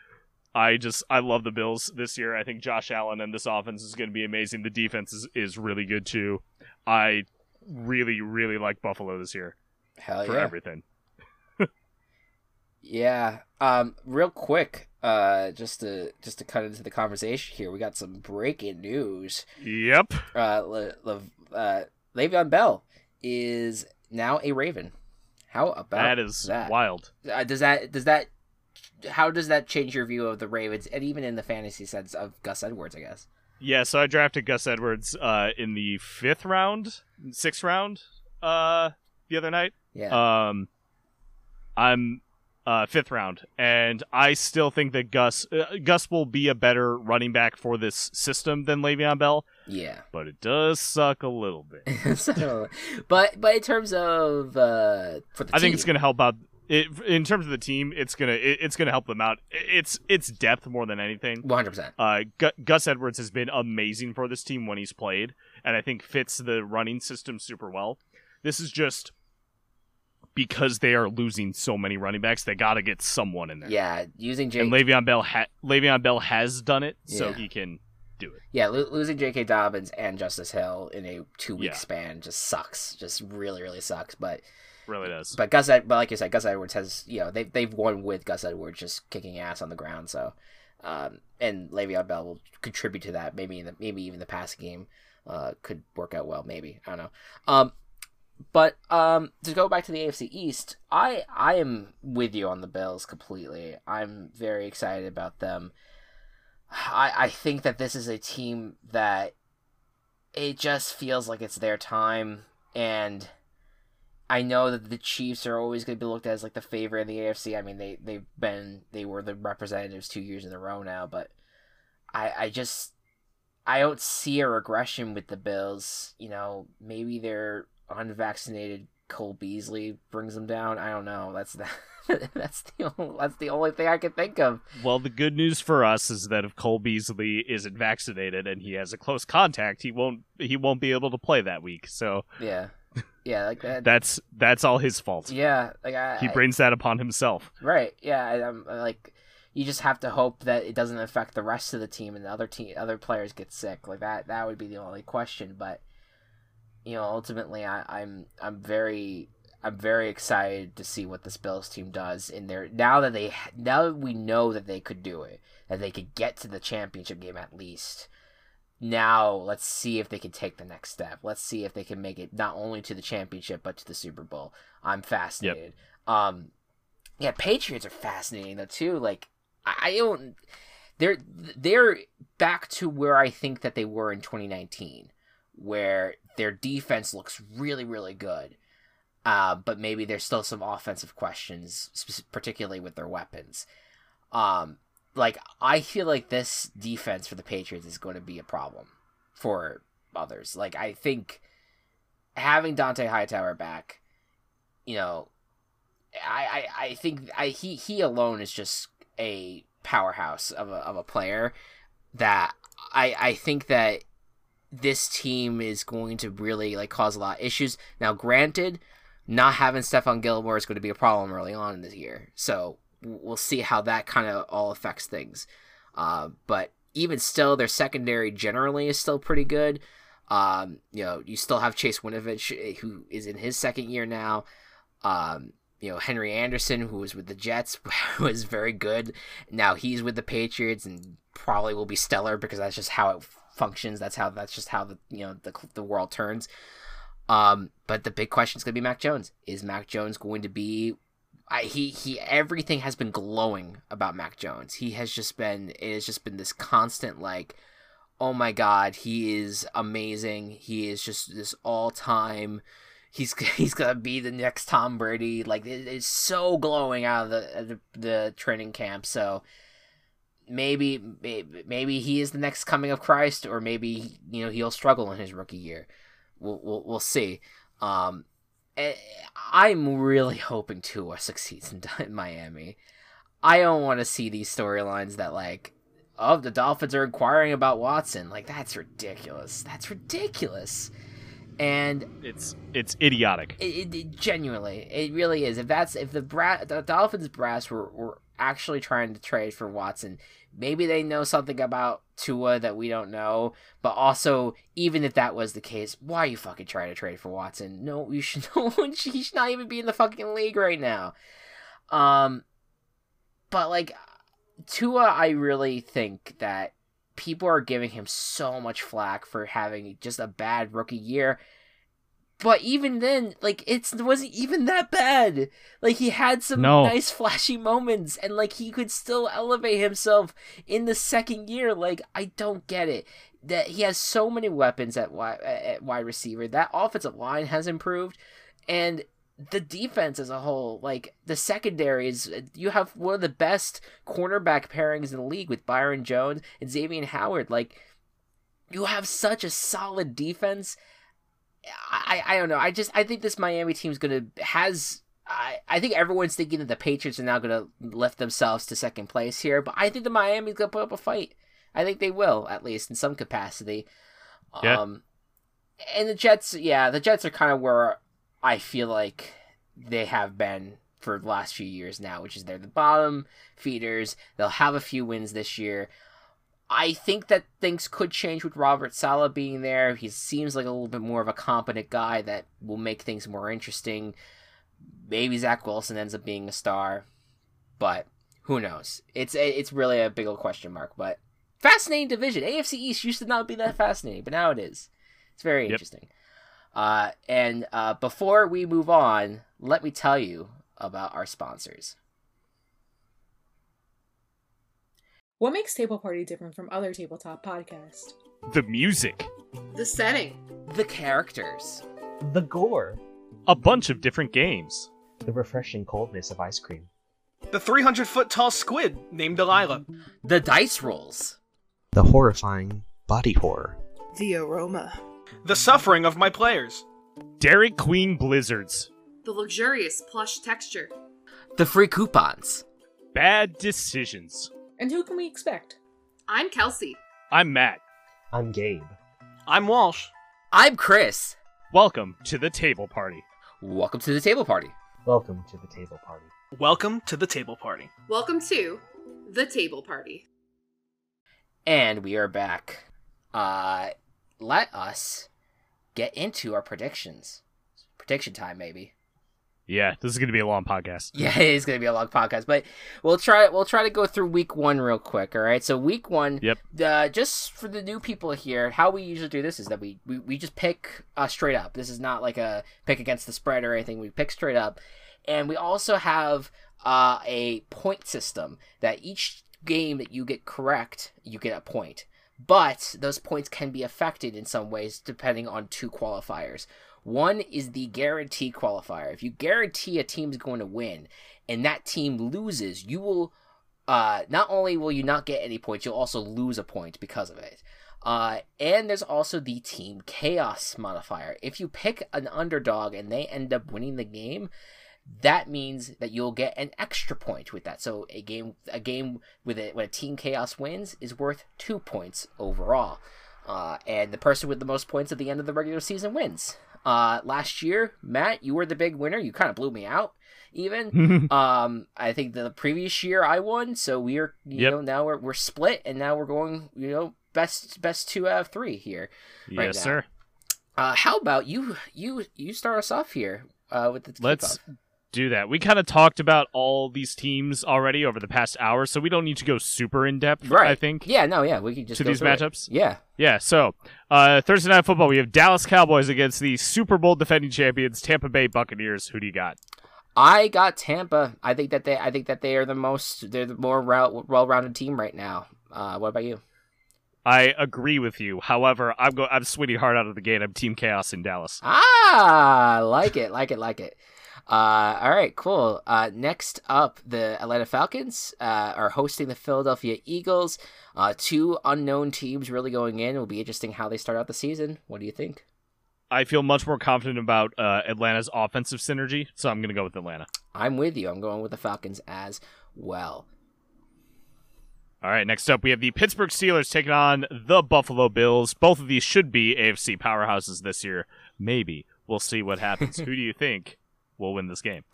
I just I love the Bills this year. I think Josh Allen and this offense is going to be amazing. The defense is, is really good too. I really really like Buffalo this year Hell for yeah. everything. Yeah. Um. Real quick. Uh. Just to just to cut into the conversation here, we got some breaking news. Yep. Uh. Le, Le, uh Le'Veon Bell is now a Raven. How about That is that? wild. Uh, does that does that how does that change your view of the Ravens and even in the fantasy sense of Gus Edwards? I guess. Yeah, so I drafted Gus Edwards uh, in the fifth round, sixth round, uh, the other night. Yeah. Um, I'm uh, fifth round, and I still think that Gus uh, Gus will be a better running back for this system than Le'Veon Bell, yeah. but it does suck a little bit. so, but but in terms of uh for the I think it's going to help out. It, in terms of the team, it's gonna it, it's gonna help them out. It's it's depth more than anything. 100%. Uh, Gus Edwards has been amazing for this team when he's played, and I think fits the running system super well. This is just because they are losing so many running backs, they got to get someone in there. Yeah, using J- and Le'Veon Bell ha- Le'Veon Bell has done it, so Yeah. he can do it. yeah, lo- losing J.K. Dobbins and Justice Hill in a two week Yeah. span just sucks. Just really really sucks. But Really does. but Gus, Ed- but like you said, Gus Edwards has you know they they've won with Gus Edwards just kicking ass on the ground. So, um, and Le'Veon Bell will contribute to that. Maybe in the maybe even the passing game, uh, could work out well. Maybe I don't know. Um, but um, to go back to the AFC East, I I am with you on the Bills completely. I'm very excited about them. I I think that this is a team that it just feels like it's their time and I know that the Chiefs are always going to be looked at as like the favorite in the AFC. I mean, they they've been they were the representatives two years in a row now, but I I just I don't see a regression with the Bills. You know, maybe their unvaccinated Cole Beasley brings them down. I don't know. That's the that's the only, that's the only thing I can think of. Well, the good news for us is that if Cole Beasley isn't vaccinated and he has a close contact, he won't he won't be able to play that week. So Yeah, yeah, like that. that's that's all his fault. yeah, like I, He I- brings that upon himself. Right. Yeah. I, I'm uh, like, you just have to hope that it doesn't affect the rest of the team and the other team, other players get sick. Like that. That would be the only question. But you know, ultimately, I, I'm I'm very I'm very excited to see what this Bills team does in there now that they now that we know that they could do it, that they could get to the championship game at least. Now let's see if they can take the next step. Let's see if they can make it not only to the championship but to the Super Bowl. I'm fascinated. Um, yeah, Patriots are fascinating though too. Like I don't, they're they're back to where I think that they were in 2019, where their defense looks really really good, uh, but maybe there's still some offensive questions, particularly with their weapons. Um, like I feel like this defense for the Patriots is going to be a problem for others. Like I think having Dont'a Hightower back, you know, I, I, I think I he he alone is just a powerhouse of a of a player that I I think that this team is going to really like cause a lot of issues. Now, granted, not having Stephon Gilmore is going to be a problem early on in this year, so we'll see how that kind of all affects things. Uh, but even still, their secondary generally is still pretty good. Um, you know, you still have Chase Winovich, who is in his second year now. Um, you know, Henry Anderson, who was with the Jets, was very good. Now he's with the Patriots and probably will be stellar because that's just how it functions. That's how that's just how the you know the the world turns. Um, but the big question is going to be Mac Jones. Is Mac Jones going to be? I, he he everything has been glowing about Mac Jones. He has just been it has just been this constant like, oh my god, he is amazing. He is just this all time he's he's gonna be the next Tom Brady. Like it, it's so glowing out of the, the the training camp. So maybe maybe maybe he is the next coming of Christ, or maybe you know he'll struggle in his rookie year. We'll we'll, we'll see. Um, eh, I'm really hoping Tua succeeds in, in Miami. I don't want to see these storylines that like. Oh, the Dolphins are inquiring about Watson. Like that's ridiculous. That's ridiculous. And It's it's idiotic. it, it, it- genuinely, it really is. If that's if the bra- the Dolphins brass were, were actually trying to trade for Watson, maybe they know something about Tua that we don't know. But also, even if that was the case, why are you fucking trying to trade for Watson? No, you should. He should not even be in the fucking league right now. Um, but like Tua, I really think that people are giving him so much flack for having just a bad rookie year. But even then, like it's, it wasn't even that bad. Like he had some No. nice flashy moments, and like he could still elevate himself in the second year. Like I don't get it that he has so many weapons at wide, at wide receiver. That offensive line has improved, and the defense as a whole, like the secondary is, you have one of the best cornerback pairings in the league with Byron Jones and Xavier Howard. Like you have such a solid defense. I, I don't know. I just I think this Miami team's gonna has I, I think everyone's thinking that the Patriots are now gonna lift themselves to second place here, but I think the Miami's gonna put up a fight. I think they will, at least in some capacity. Yeah. Um and the Jets, yeah, the Jets are kind of where I feel like they have been for the last few years now, which is they're the bottom feeders. They'll have a few wins this year. I think that things could change with Robert Saleh being there. He seems like a little bit more of a competent guy that will make things more interesting. Maybe Zach Wilson ends up being a star, but who knows? It's it's really a big old question mark. But fascinating division. AFC East used to not be that fascinating, but now it is. It's very Yep. interesting. Uh, and uh, before we move on, let me tell you about our sponsors. What makes Table Party different from other tabletop podcasts? The music, The setting. The characters. The gore. a bunch of different games. The refreshing coldness of ice cream. The 300 foot tall squid named Delilah. The dice rolls. The horrifying body horror. The aroma. The suffering of my players. Dairy Queen Blizzards. The luxurious plush texture. The free coupons. Bad decisions. And who can we expect? I'm Kelsey. I'm Matt. I'm Gabe. I'm Walsh. I'm Chris. Welcome to the table party. Welcome to the table party. Welcome to the table party. Welcome to the table party. Welcome to the table party. And we are back. Uh, let us get into our predictions. Prediction time, maybe. Yeah, this is going to be a long podcast. Yeah, it is going to be a long podcast, but we'll try. We'll try to go through week one real quick. All right. So week one. Yep. Uh, just for the new people here, how we usually do this is that we we, we just pick uh, straight up. This is not like a pick against the spread or anything. We pick straight up, and we also have uh, a point system that each game that you get correct, you get a point. But those points can be affected in some ways depending on two qualifiers. One is the guarantee qualifier. If you guarantee a team is going to win and that team loses, you will uh, not only will you not get any points, you'll also lose a point because of it. Uh, and there's also the team chaos modifier. If you pick an underdog and they end up winning the game, that means that you'll get an extra point with that. So a game a game with it when a team chaos wins is worth two points overall. Uh, and the person with the most points at the end of the regular season wins. Uh, last year, Matt, you were the big winner. You kind of blew me out. Even um, I think the previous year I won, so we're you Yep. know now we're we're split, and now we're going you know best best two out of three here. right yes, now. sir. Uh, how about you you you start us off here uh, with the Let's kickoff. Do that. We kind of talked about all these teams already over the past hour, so we don't need to go super in depth. right. I think. yeah no yeah we can just to go these through it. matchups? Yeah, Yeah, so uh, Thursday night football, we have Dallas Cowboys against the Super Bowl defending champions Tampa Bay Buccaneers. Who do you got? I got Tampa. I think that they I think that they are the most they're the more well rounded team right now. Uh, what about you? I agree with you. However, I'm go- I'm swinging hard out of the gate. I'm Team Chaos in Dallas. Ah, like it, like it, like it. Uh, all right, cool. Uh, next up, the Atlanta Falcons uh, are hosting the Philadelphia Eagles. Uh, two unknown teams really going in. It will be interesting how they start out the season. What do you think? I feel much more confident about uh, Atlanta's offensive synergy, so I'm going to go with Atlanta. I'm with you. I'm going with the Falcons as well. All right, next up, we have the Pittsburgh Steelers taking on the Buffalo Bills. Both of these should be AFC powerhouses this year. Maybe. We'll see what happens. Who do you think will win this game?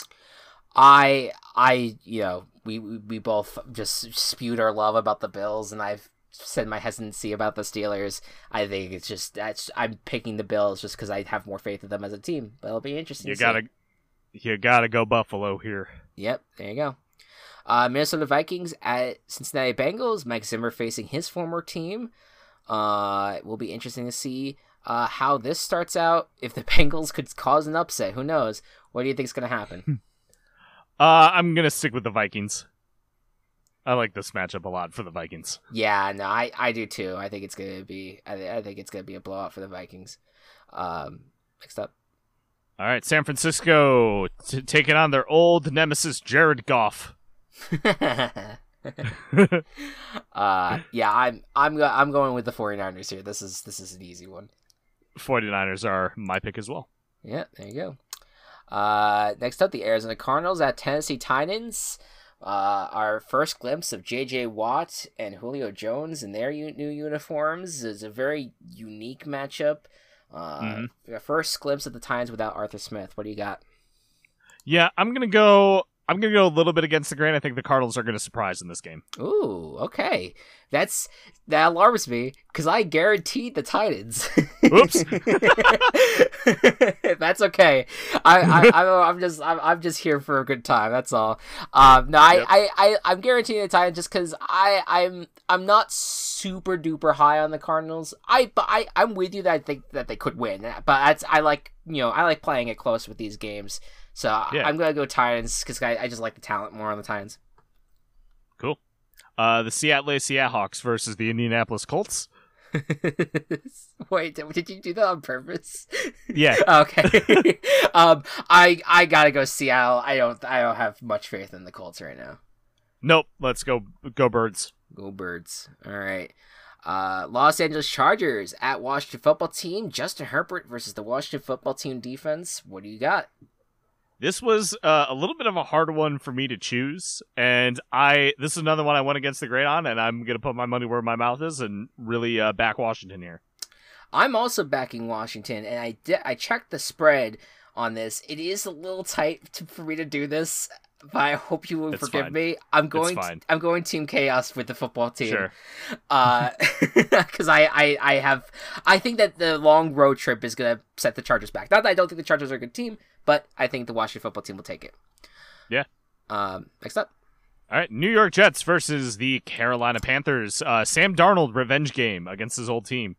I, I, you know, we we both just spewed our love about the Bills, and I've said my hesitancy about the Steelers. I think it's just that's I'm picking the Bills just because I have more faith in them as a team. But it'll be interesting. You to see. gotta, you gotta go Buffalo here. Yep, there you go. Uh, Minnesota Vikings at Cincinnati Bengals. Mike Zimmer facing his former team. Uh, it will be interesting to see uh, how this starts out. If the Bengals could cause an upset, who knows? What do you think is going to happen? Uh, I'm gonna stick with the Vikings. I like this matchup a lot for the Vikings. yeah, no, I, I do too. I think it's going to be. I, thi- I think it's going to be a blowout for the Vikings. Um, next up. All right, San Francisco t- taking on their old nemesis Jared Goff. uh, yeah, I'm I'm go- I'm going with the 49ers here. This is this is an easy one. 49ers are my pick as well. Yeah, there you go. Uh, next up, the Arizona Cardinals at Tennessee Titans. Uh, our first glimpse of J.J. Watt and Julio Jones in their u- new uniforms is a very unique matchup. Uh, Mhm. our First glimpse of the Titans without Arthur Smith. What do you got? Yeah, I'm gonna go. I'm gonna go a little bit against the grain. I think the Cardinals are gonna surprise in this game. Ooh, okay. That's that alarms me because I guaranteed the Titans. Oops. That's okay. I, I I'm, I'm just I'm, I'm just here for a good time. That's all. Um, no, I, Yep. I, I I'm guaranteeing the Titans just because I I'm I'm not super duper high on the Cardinals. I but I I'm with you that I think that they could win. But that's I like you know I like playing it close with these games. So Yeah. I'm gonna go Titans because I, I just like the talent more on the Titans. Cool. Uh, the Seattle Seahawks versus the Indianapolis Colts. Wait, did, did you do that on purpose? Yeah. okay. um, I I gotta go Seattle. I don't I don't have much faith in the Colts right now. Nope. Let's go. Go Birds. Go Birds. All right. Uh, Los Angeles Chargers at Washington Football Team. Justin Herbert versus the Washington Football Team defense. What do you got? This was uh, a little bit of a hard one for me to choose, and I this is another one I went against the grain on, and I'm gonna put my money where my mouth is and really uh, back Washington here. I'm also backing Washington, and I di- I checked the spread on this. It is a little tight to, for me to do this, but I hope you will It's forgive fine. me. I'm going. fine. I'm going Team Chaos with the football team. Sure. Uh, because I, I I have I think that the long road trip is gonna set the Chargers back. Not that I don't think the Chargers are a good team, but I think the Washington football team will take it. Yeah. Um. Next up. All right, New York Jets versus the Carolina Panthers. Uh, Sam Darnold revenge game against his old team.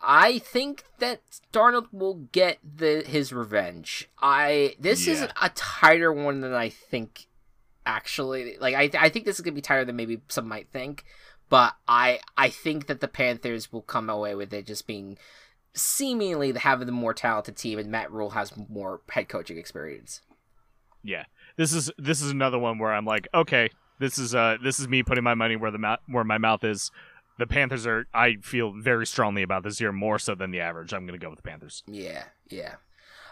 I think that Darnold will get the his revenge. I this is a tighter one than I think. Actually, like I I think this is gonna be tighter than maybe some might think, but I I think that the Panthers will come away with it just being seemingly having the more talented team, and Matt Rhule has more head coaching experience. Yeah, this is this is another one where I'm like, okay, this is uh this is me putting my money where the mou- where my mouth is. The Panthers are. I feel very strongly about this year, more so than the average. I'm gonna go with the Panthers. Yeah, yeah.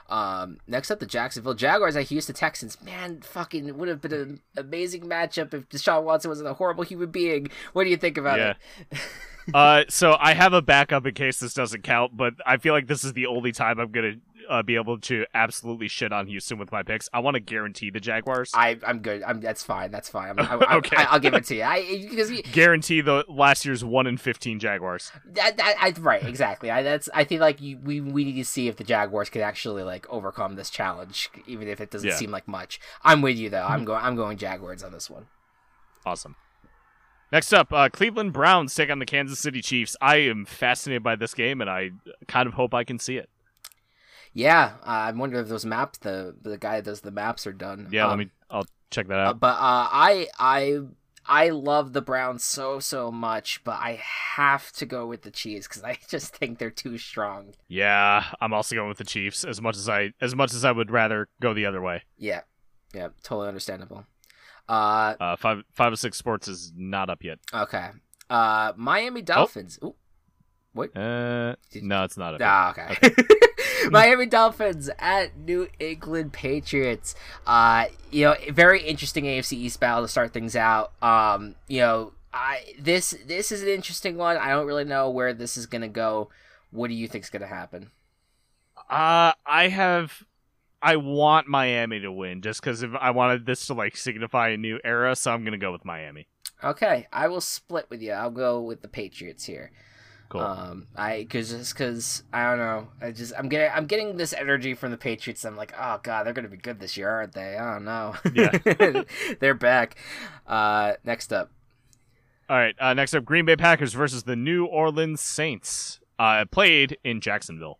Um, next up, the Jacksonville Jaguars at Houston Texans. Man, fucking would have been an amazing matchup if Deshaun Watson wasn't a horrible human being. What do you think about Yeah. it? uh, so I have a backup in case this doesn't count, but I feel like this is the only time I'm gonna uh, be able to absolutely shit on Houston with my picks. I want to guarantee the Jaguars. I, I'm good. I'm that's fine. That's fine. I'm, I, Okay. I, will give it to you. I because you- guarantee the last year's one in fifteen Jaguars. that, that I, right exactly. I that's I feel like you, we we need to see if the Jaguars can actually like overcome this challenge, even if it doesn't Yeah. seem like much. I'm with you though. I'm going. I'm going Jaguars on this one. Awesome. Next up, uh, Cleveland Browns take on the Kansas City Chiefs. I am fascinated by this game, and I kind of hope I can see it. Yeah, uh, I wonder if those maps, the the guy that does the maps, are done. Yeah, let Um, me. I'll check that Uh, out. but uh, I I I love the Browns so so much, but I have to go with the Chiefs because I just think they're too strong. Yeah, I'm also going with the Chiefs. As much as I, as much as I would rather go the other way. Yeah, yeah, totally understandable. Uh, Uh, five, five or six sports is not up yet. okay. Uh, Miami Dolphins. Oh. Ooh, Uh, no, it's not up. yet. ah, okay. Miami Dolphins at New England Patriots. Uh, you know, very interesting AFC East battle to start things out. Um, you know, I this this is an interesting one. I don't really know where this is gonna go. What do you think's gonna happen? Uh, I have. I want Miami to win just because if I wanted this to like signify a new era, so I'm gonna go with Miami. Okay, I will split with you. I'll go with the Patriots here. Cool. Um, I cause just cause I don't know. I just I'm getting I'm getting this energy from the Patriots. I'm like, oh god, they're gonna be good this year, aren't they? I don't know. Yeah. they're back. Uh, next up. All right. Uh, next up, Green Bay Packers versus the New Orleans Saints. Uh, played in Jacksonville.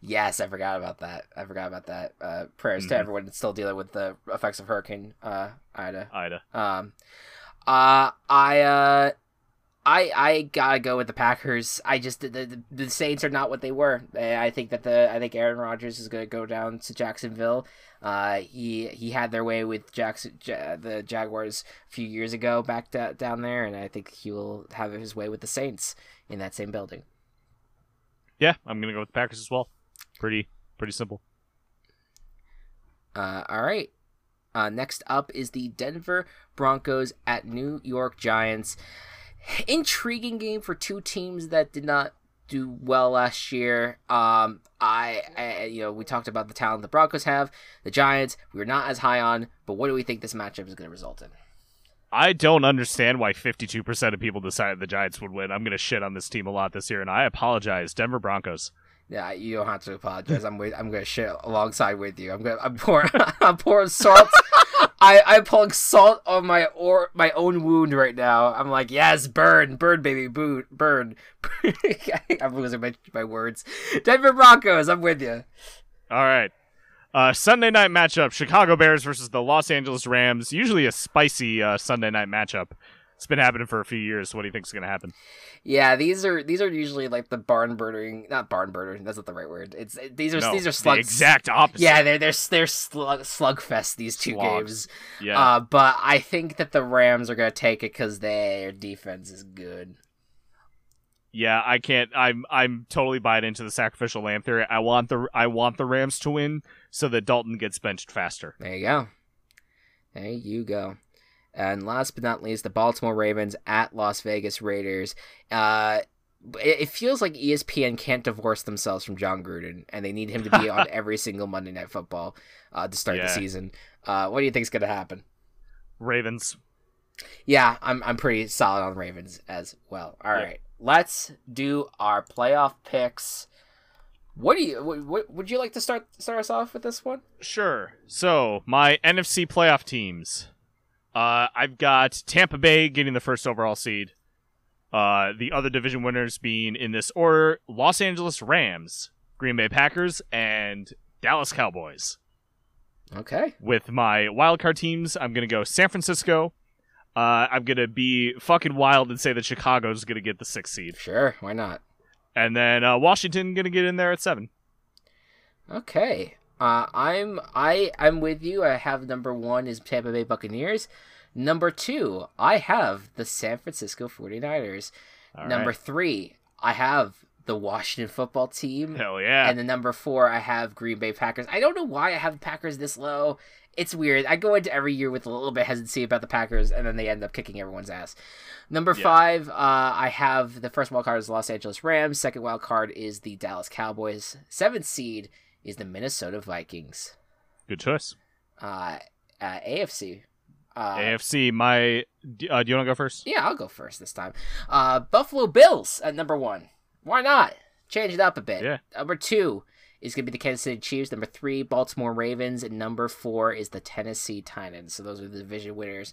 Yes, I forgot about that. I forgot about that. Uh, prayers to Mhm. everyone that's still dealing with the effects of Hurricane uh, Ida. Ida. Um, uh, I uh, I I gotta go with the Packers. I just the, the the Saints are not what they were. I I think that the I think Aaron Rodgers is gonna go down to Jacksonville. Uh, he he had their way with Jackson Ja- the Jaguars a few years ago back da- down there, and I think he will have his way with the Saints in that same building. Yeah, I'm gonna go with the Packers as well. Pretty pretty simple. Uh, all right. Uh, next up is the Denver Broncos at New York Giants. Intriguing game for two teams that did not do well last year. Um, I, I, you know, we talked about the talent the Broncos have. The Giants, we were not as high on, but what do we think this matchup is going to result in? I don't understand why 52% of people decided the Giants would win. I'm gonna shit on this team a lot this year, and I apologize. Denver Broncos. Yeah, you don't have to apologize. I'm with, I'm gonna shit alongside with you. I'm gonna I'm pouring I'm pouring salt. I I'm pouring salt on my or my own wound right now. I'm like, yes, burn, burn, baby, boo, burn. I'm losing my my words. Denver Broncos. I'm with you. All right. Uh, Sunday night matchup: Chicago Bears versus the Los Angeles Rams. Usually a spicy uh, Sunday night matchup. It's been happening for a few years. What do you think is going to happen? Yeah, these are these are usually like the barn burnering, not barn burner. That's not the right word. It's these are No, these are the exact opposite. Yeah, they're they're they're slug slugfest. These two Slogs. games. Yeah. Uh, but I think that the Rams are gonna take it because their defense is good. Yeah, I can't. I'm I'm totally buying into the sacrificial lamb theory. I want the I want the Rams to win so that Dalton gets benched faster. There you go. There you go. And last but not least, the Baltimore Ravens at Las Vegas Raiders. Uh, it, feels like ESPN can't divorce themselves from Jon Gruden, and they need him to be on every single Monday Night Football uh, to start the season. Uh, what do you think is going to happen? Ravens. Yeah, I'm I'm pretty solid on Ravens as well. All Yeah. right, let's do our playoff picks. What do you? What, would you like to start start us off with this one? Sure. So my NFC playoff teams. Uh, I've got Tampa Bay getting the first overall seed. Uh, the other division winners being in this order: Los Angeles Rams, Green Bay Packers, and Dallas Cowboys. Okay. With my wildcard teams, I'm gonna go San Francisco. Uh, I'm gonna be fucking wild and say that Chicago's gonna get the sixth seed, Sure. Why not? and then uh, Washington gonna get in there at seven. Okay. Uh, I'm I I'm with you. I have number one is Tampa Bay Buccaneers. Number two, I have the San Francisco 49ers. All number right. three, I have the Washington football team. Hell yeah. And the number four, I have Green Bay Packers. I don't know why I have Packers this low. It's weird. I go into every year with a little bit hesitancy about the Packers, and then they end up kicking everyone's ass. Number Yeah. five, uh, I have the first wild card is the Los Angeles Rams. Second wild card is the Dallas Cowboys. Seventh seed is the Minnesota Vikings. Good choice. Uh, uh, AFC. Uh, AFC. My. Uh, do you want to go first? yeah, I'll go first this time. Uh, Buffalo Bills at number one. Why not? Change it up a bit. Yeah. Number two is going to be the Kansas City Chiefs. Number three, Baltimore Ravens. And number four is the Tennessee Titans. So those are the division winners.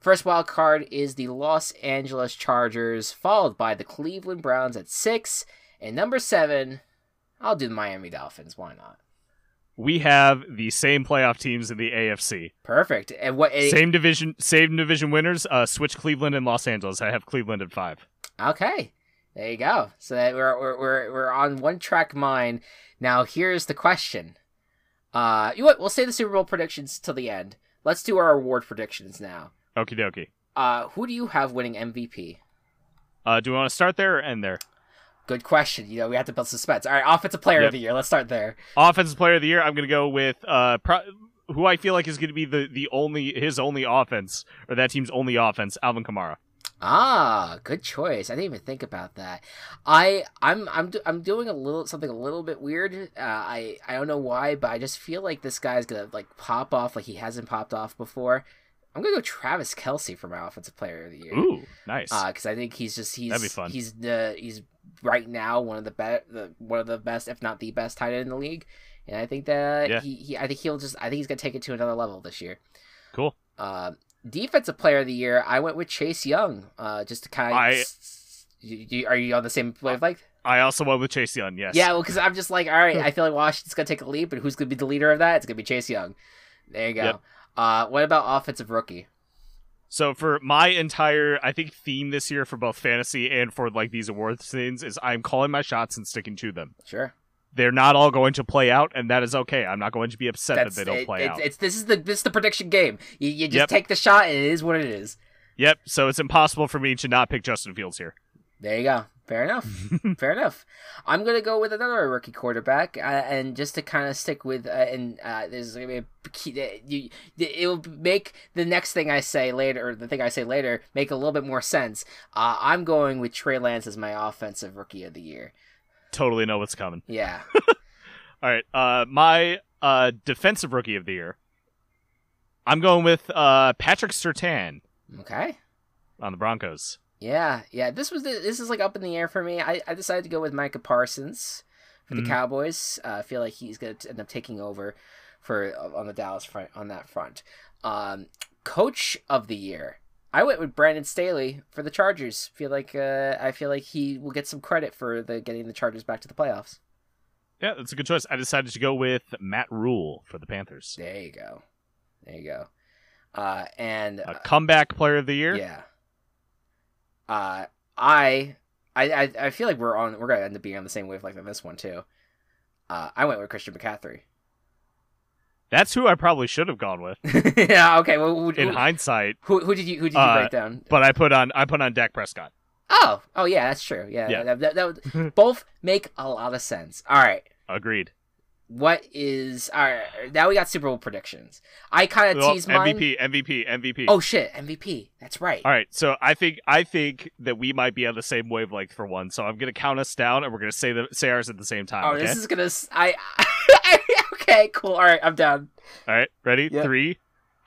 First wild card is the Los Angeles Chargers, followed by the Cleveland Browns at six. And number seven, I'll do the Miami Dolphins. Why not? We have the same playoff teams in the AFC. Perfect. And what? Same division, same division winners. Uh, switch Cleveland and Los Angeles. I have Cleveland at five. Okay, there you go. So that we're we're we're, we're on one track mind. Now here's the question. Uh, you know what? We'll say the Super Bowl predictions till the end. Let's do our award predictions now. Okie dokie. Uh, who do you have winning MVP? Uh, do we want to start there or end there? Good question. You know, we have to build suspense. All right, offensive player Yep. of the year. Let's start there. Offensive player of the year. I'm going to go with uh, pro- who I feel like is going to be the the only his only offense or that team's only offense. Alvin Kamara. Ah, good choice. I didn't even think about that. I I'm I'm do, I'm doing a little something a little bit weird. Uh, I I don't know why, but I just feel like this guy's gonna like pop off like he hasn't popped off before. I'm gonna go Travis Kelce for my offensive player of the year. Ooh, nice. because I think he's just he's That'd be fun. he's the he's right now one of the best the one of the best if not the best tight end in the league, and I think that Yeah. he, he I think he'll just I think he's gonna take it to another level this year. cool. Uh, defensive player of the year, I went with Chase Young. Uh, just to kind of. I- You, you, are you on the same wavelength? I also went with Chase Young. Yes. Yeah, well, because I'm just like, all right, I feel like Washington's gonna take a lead, but who's gonna be the leader of that? It's gonna be Chase Young. There you go. Yep. Uh, what about offensive rookie? So for my entire, I think theme this year for both fantasy and for like these awards things is I'm calling my shots and sticking to them. Sure. They're not all going to play out, and that is okay. I'm not going to be upset That's that they don't it- play it's, out. it's this is the this is the prediction game. You, you just Yep. take the shot, and it is what it is. Yep. So it's impossible for me to not pick Justin Fields here. There you go. Fair enough. Fair enough. I'm gonna go with another rookie quarterback, uh, and just to kind of stick with, uh, and uh, there's gonna be a key, uh, you, it will make the next thing I say later, or the thing I say later, make a little bit more sense. Uh, I'm going with Trey Lance as my offensive rookie of the year. Totally know what's coming. Yeah. All right. Uh, my uh defensive rookie of the year. I'm going with uh Patrick Surtain okay. on the Broncos. Yeah, yeah. This was the, this is like up in the air for me. I, I decided to go with Micah Parsons for the Mhm. Cowboys. Uh, I feel like he's going to end up taking over for on the Dallas front on that front. Um, Coach of the year. I went with Brandon Staley for the Chargers. Feel like uh, I feel like he will get some credit for the getting the Chargers back to the playoffs. Yeah, that's a good choice. I decided to go with Matt Rhule for the Panthers. There you go. There you go. Uh, and A comeback player of the year. yeah, Uh, I, I, I, I feel like we're on. We're gonna end up being on the same wavelength on this one too. Uh, I went with Christian McCaffrey. That's who I probably should have gone with yeah. Okay. Well, who, in who, hindsight, who, who did you who did you Uh, write down? but I put on I put on Dak Prescott. Oh, oh yeah, that's true. Yeah, Yeah. That, that, that would, both make a lot of sense. All right. Agreed. What is right? Now we got Super Bowl predictions. I kind of Well, teased mine. MVP, MVP, MVP. Oh shit, MVP. That's right. All right, so I think I think that we might be on the same wavelength for one. So I'm gonna count us down, and we're gonna say the say ours at the same time. Oh, okay. this is gonna. I. okay, cool. All right, I'm down. All right. Ready? Yep. Three,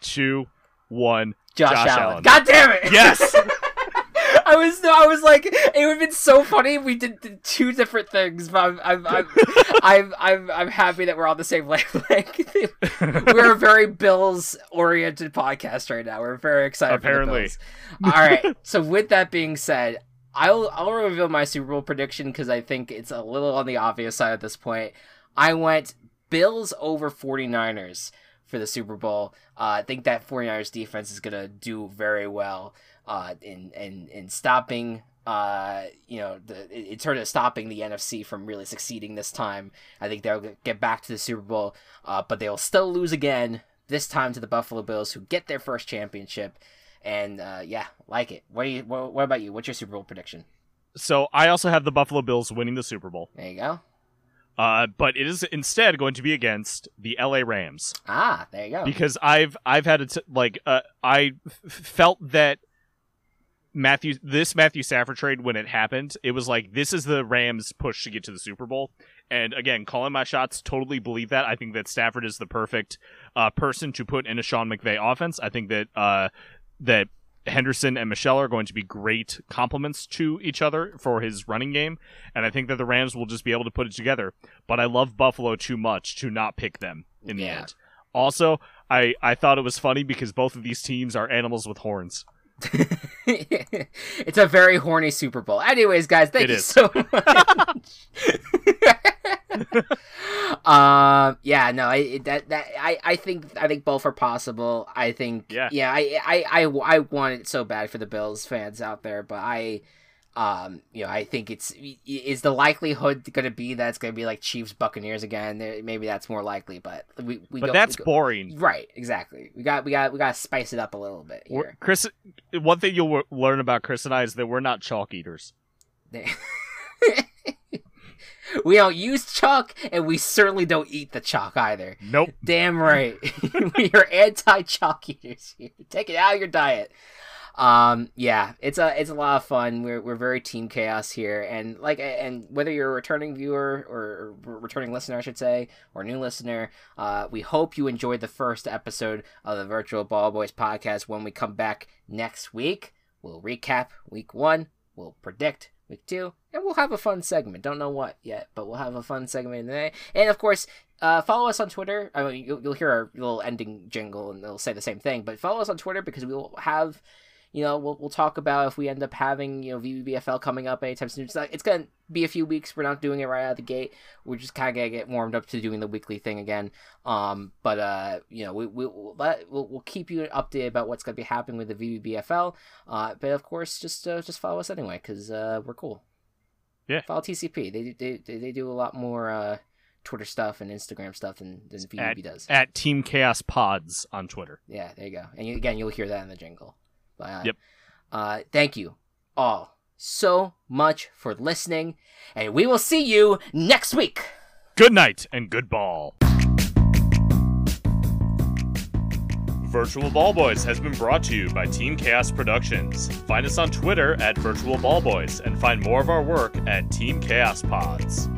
two, one. Josh, Josh Allen. Allen. God damn it. Yes. I was. I was like, it would have been so funny if we did two different things. But I'm. I'm. I'm. I'm, I'm, I'm happy that we're on the same wavelength. we're a very Bills oriented podcast right now. We're very excited. Apparently. For the Bills. All right. So with that being said, I'll I'll reveal my Super Bowl prediction because I think it's a little on the obvious side at this point. I went Bills over 49ers for the Super Bowl. Uh, I think that 49ers defense is gonna do very well uh, in in in stopping. Uh, you know, the, in terms of stopping the NFC from really succeeding this time, I think they'll get back to the Super Bowl, uh, but they'll still lose again. This time to the Buffalo Bills, who get their first championship, and uh, yeah, like it. What do you? What, what about you? What's your Super Bowl prediction? so I also have the Buffalo Bills winning the Super Bowl, There you go. uh, but it is instead going to be against the LA Rams Ah, there you go. because I've I've had a t- like uh, I f- felt that Matthew this Matthew Stafford trade when it happened, it was like this is the Rams push to get to the Super Bowl. And again, calling my shots, totally believe that. I think that Stafford is the perfect uh, person to put in a Sean McVay offense. I think that uh, that Henderson and Michel are going to be great complements to each other for his running game, and I think that the Rams will just be able to put it together. But I love Buffalo too much to not pick them in the Yeah. end. Also, I I thought it was funny because both of these teams are animals with horns. it's a very horny Super Bowl. Anyways, guys, thank It you is. so much. um, yeah, no, I that that I I think I think both are possible. I think Yeah. yeah, I I I I want it so bad for the Bills fans out there, but I. Um, you know, I think it's is the likelihood going to be that it's going to be like Chiefs Buccaneers again. Maybe that's more likely, but we we But go- that's we go- boring. right. Exactly. We got we got we got to spice it up a little bit We're- Chris, one thing you'll learn about Chris and I is that we're not chalk eaters. we don't use chalk, and we certainly don't eat the chalk either. Nope. Damn right. we are anti chalk eaters here. Take it out of your diet. Um, yeah, it's a it's a lot of fun. We're we're very team chaos here, and like and whether you're a returning viewer or, returning listener, I should say, or new listener, uh, we hope you enjoyed the first episode of the Virtual Ball Boys podcast. When we come back next week, we'll recap week one, we'll predict week two, and we'll have a fun segment. Don't know what yet, but we'll have a fun segment today. And of course, uh, follow us on Twitter. I mean, you'll, you'll hear our little ending jingle, and they'll say the same thing. But follow us on Twitter because we will have, you know, we'll, we'll talk about if we end up having, you know, VBBFL coming up anytime soon. It's, not, it's gonna be a few weeks. We're not doing it right out of the gate. We're just kind of gonna get warmed up to doing the weekly thing again. Um, but uh, you know, we, we we'll, let, we'll we'll keep you updated about what's gonna be happening with the VBBFL. Uh, but of course, just uh, just follow us anyway because uh, we're cool. Yeah. Follow TCP. They they they, they do a lot more uh, Twitter stuff and Instagram stuff than than VBB does. At Team Chaos Pods on Twitter. Yeah, there you go. And you, again, you'll hear that in the jingle. Uh, Yep. Uh, thank you all so much for listening, and we will see you next week. Good night and good ball. Virtual Ball Boys has been brought to you by Team Chaos Productions. Find us on Twitter at Virtual Ball Boys and find more of our work at Team Chaos Pods.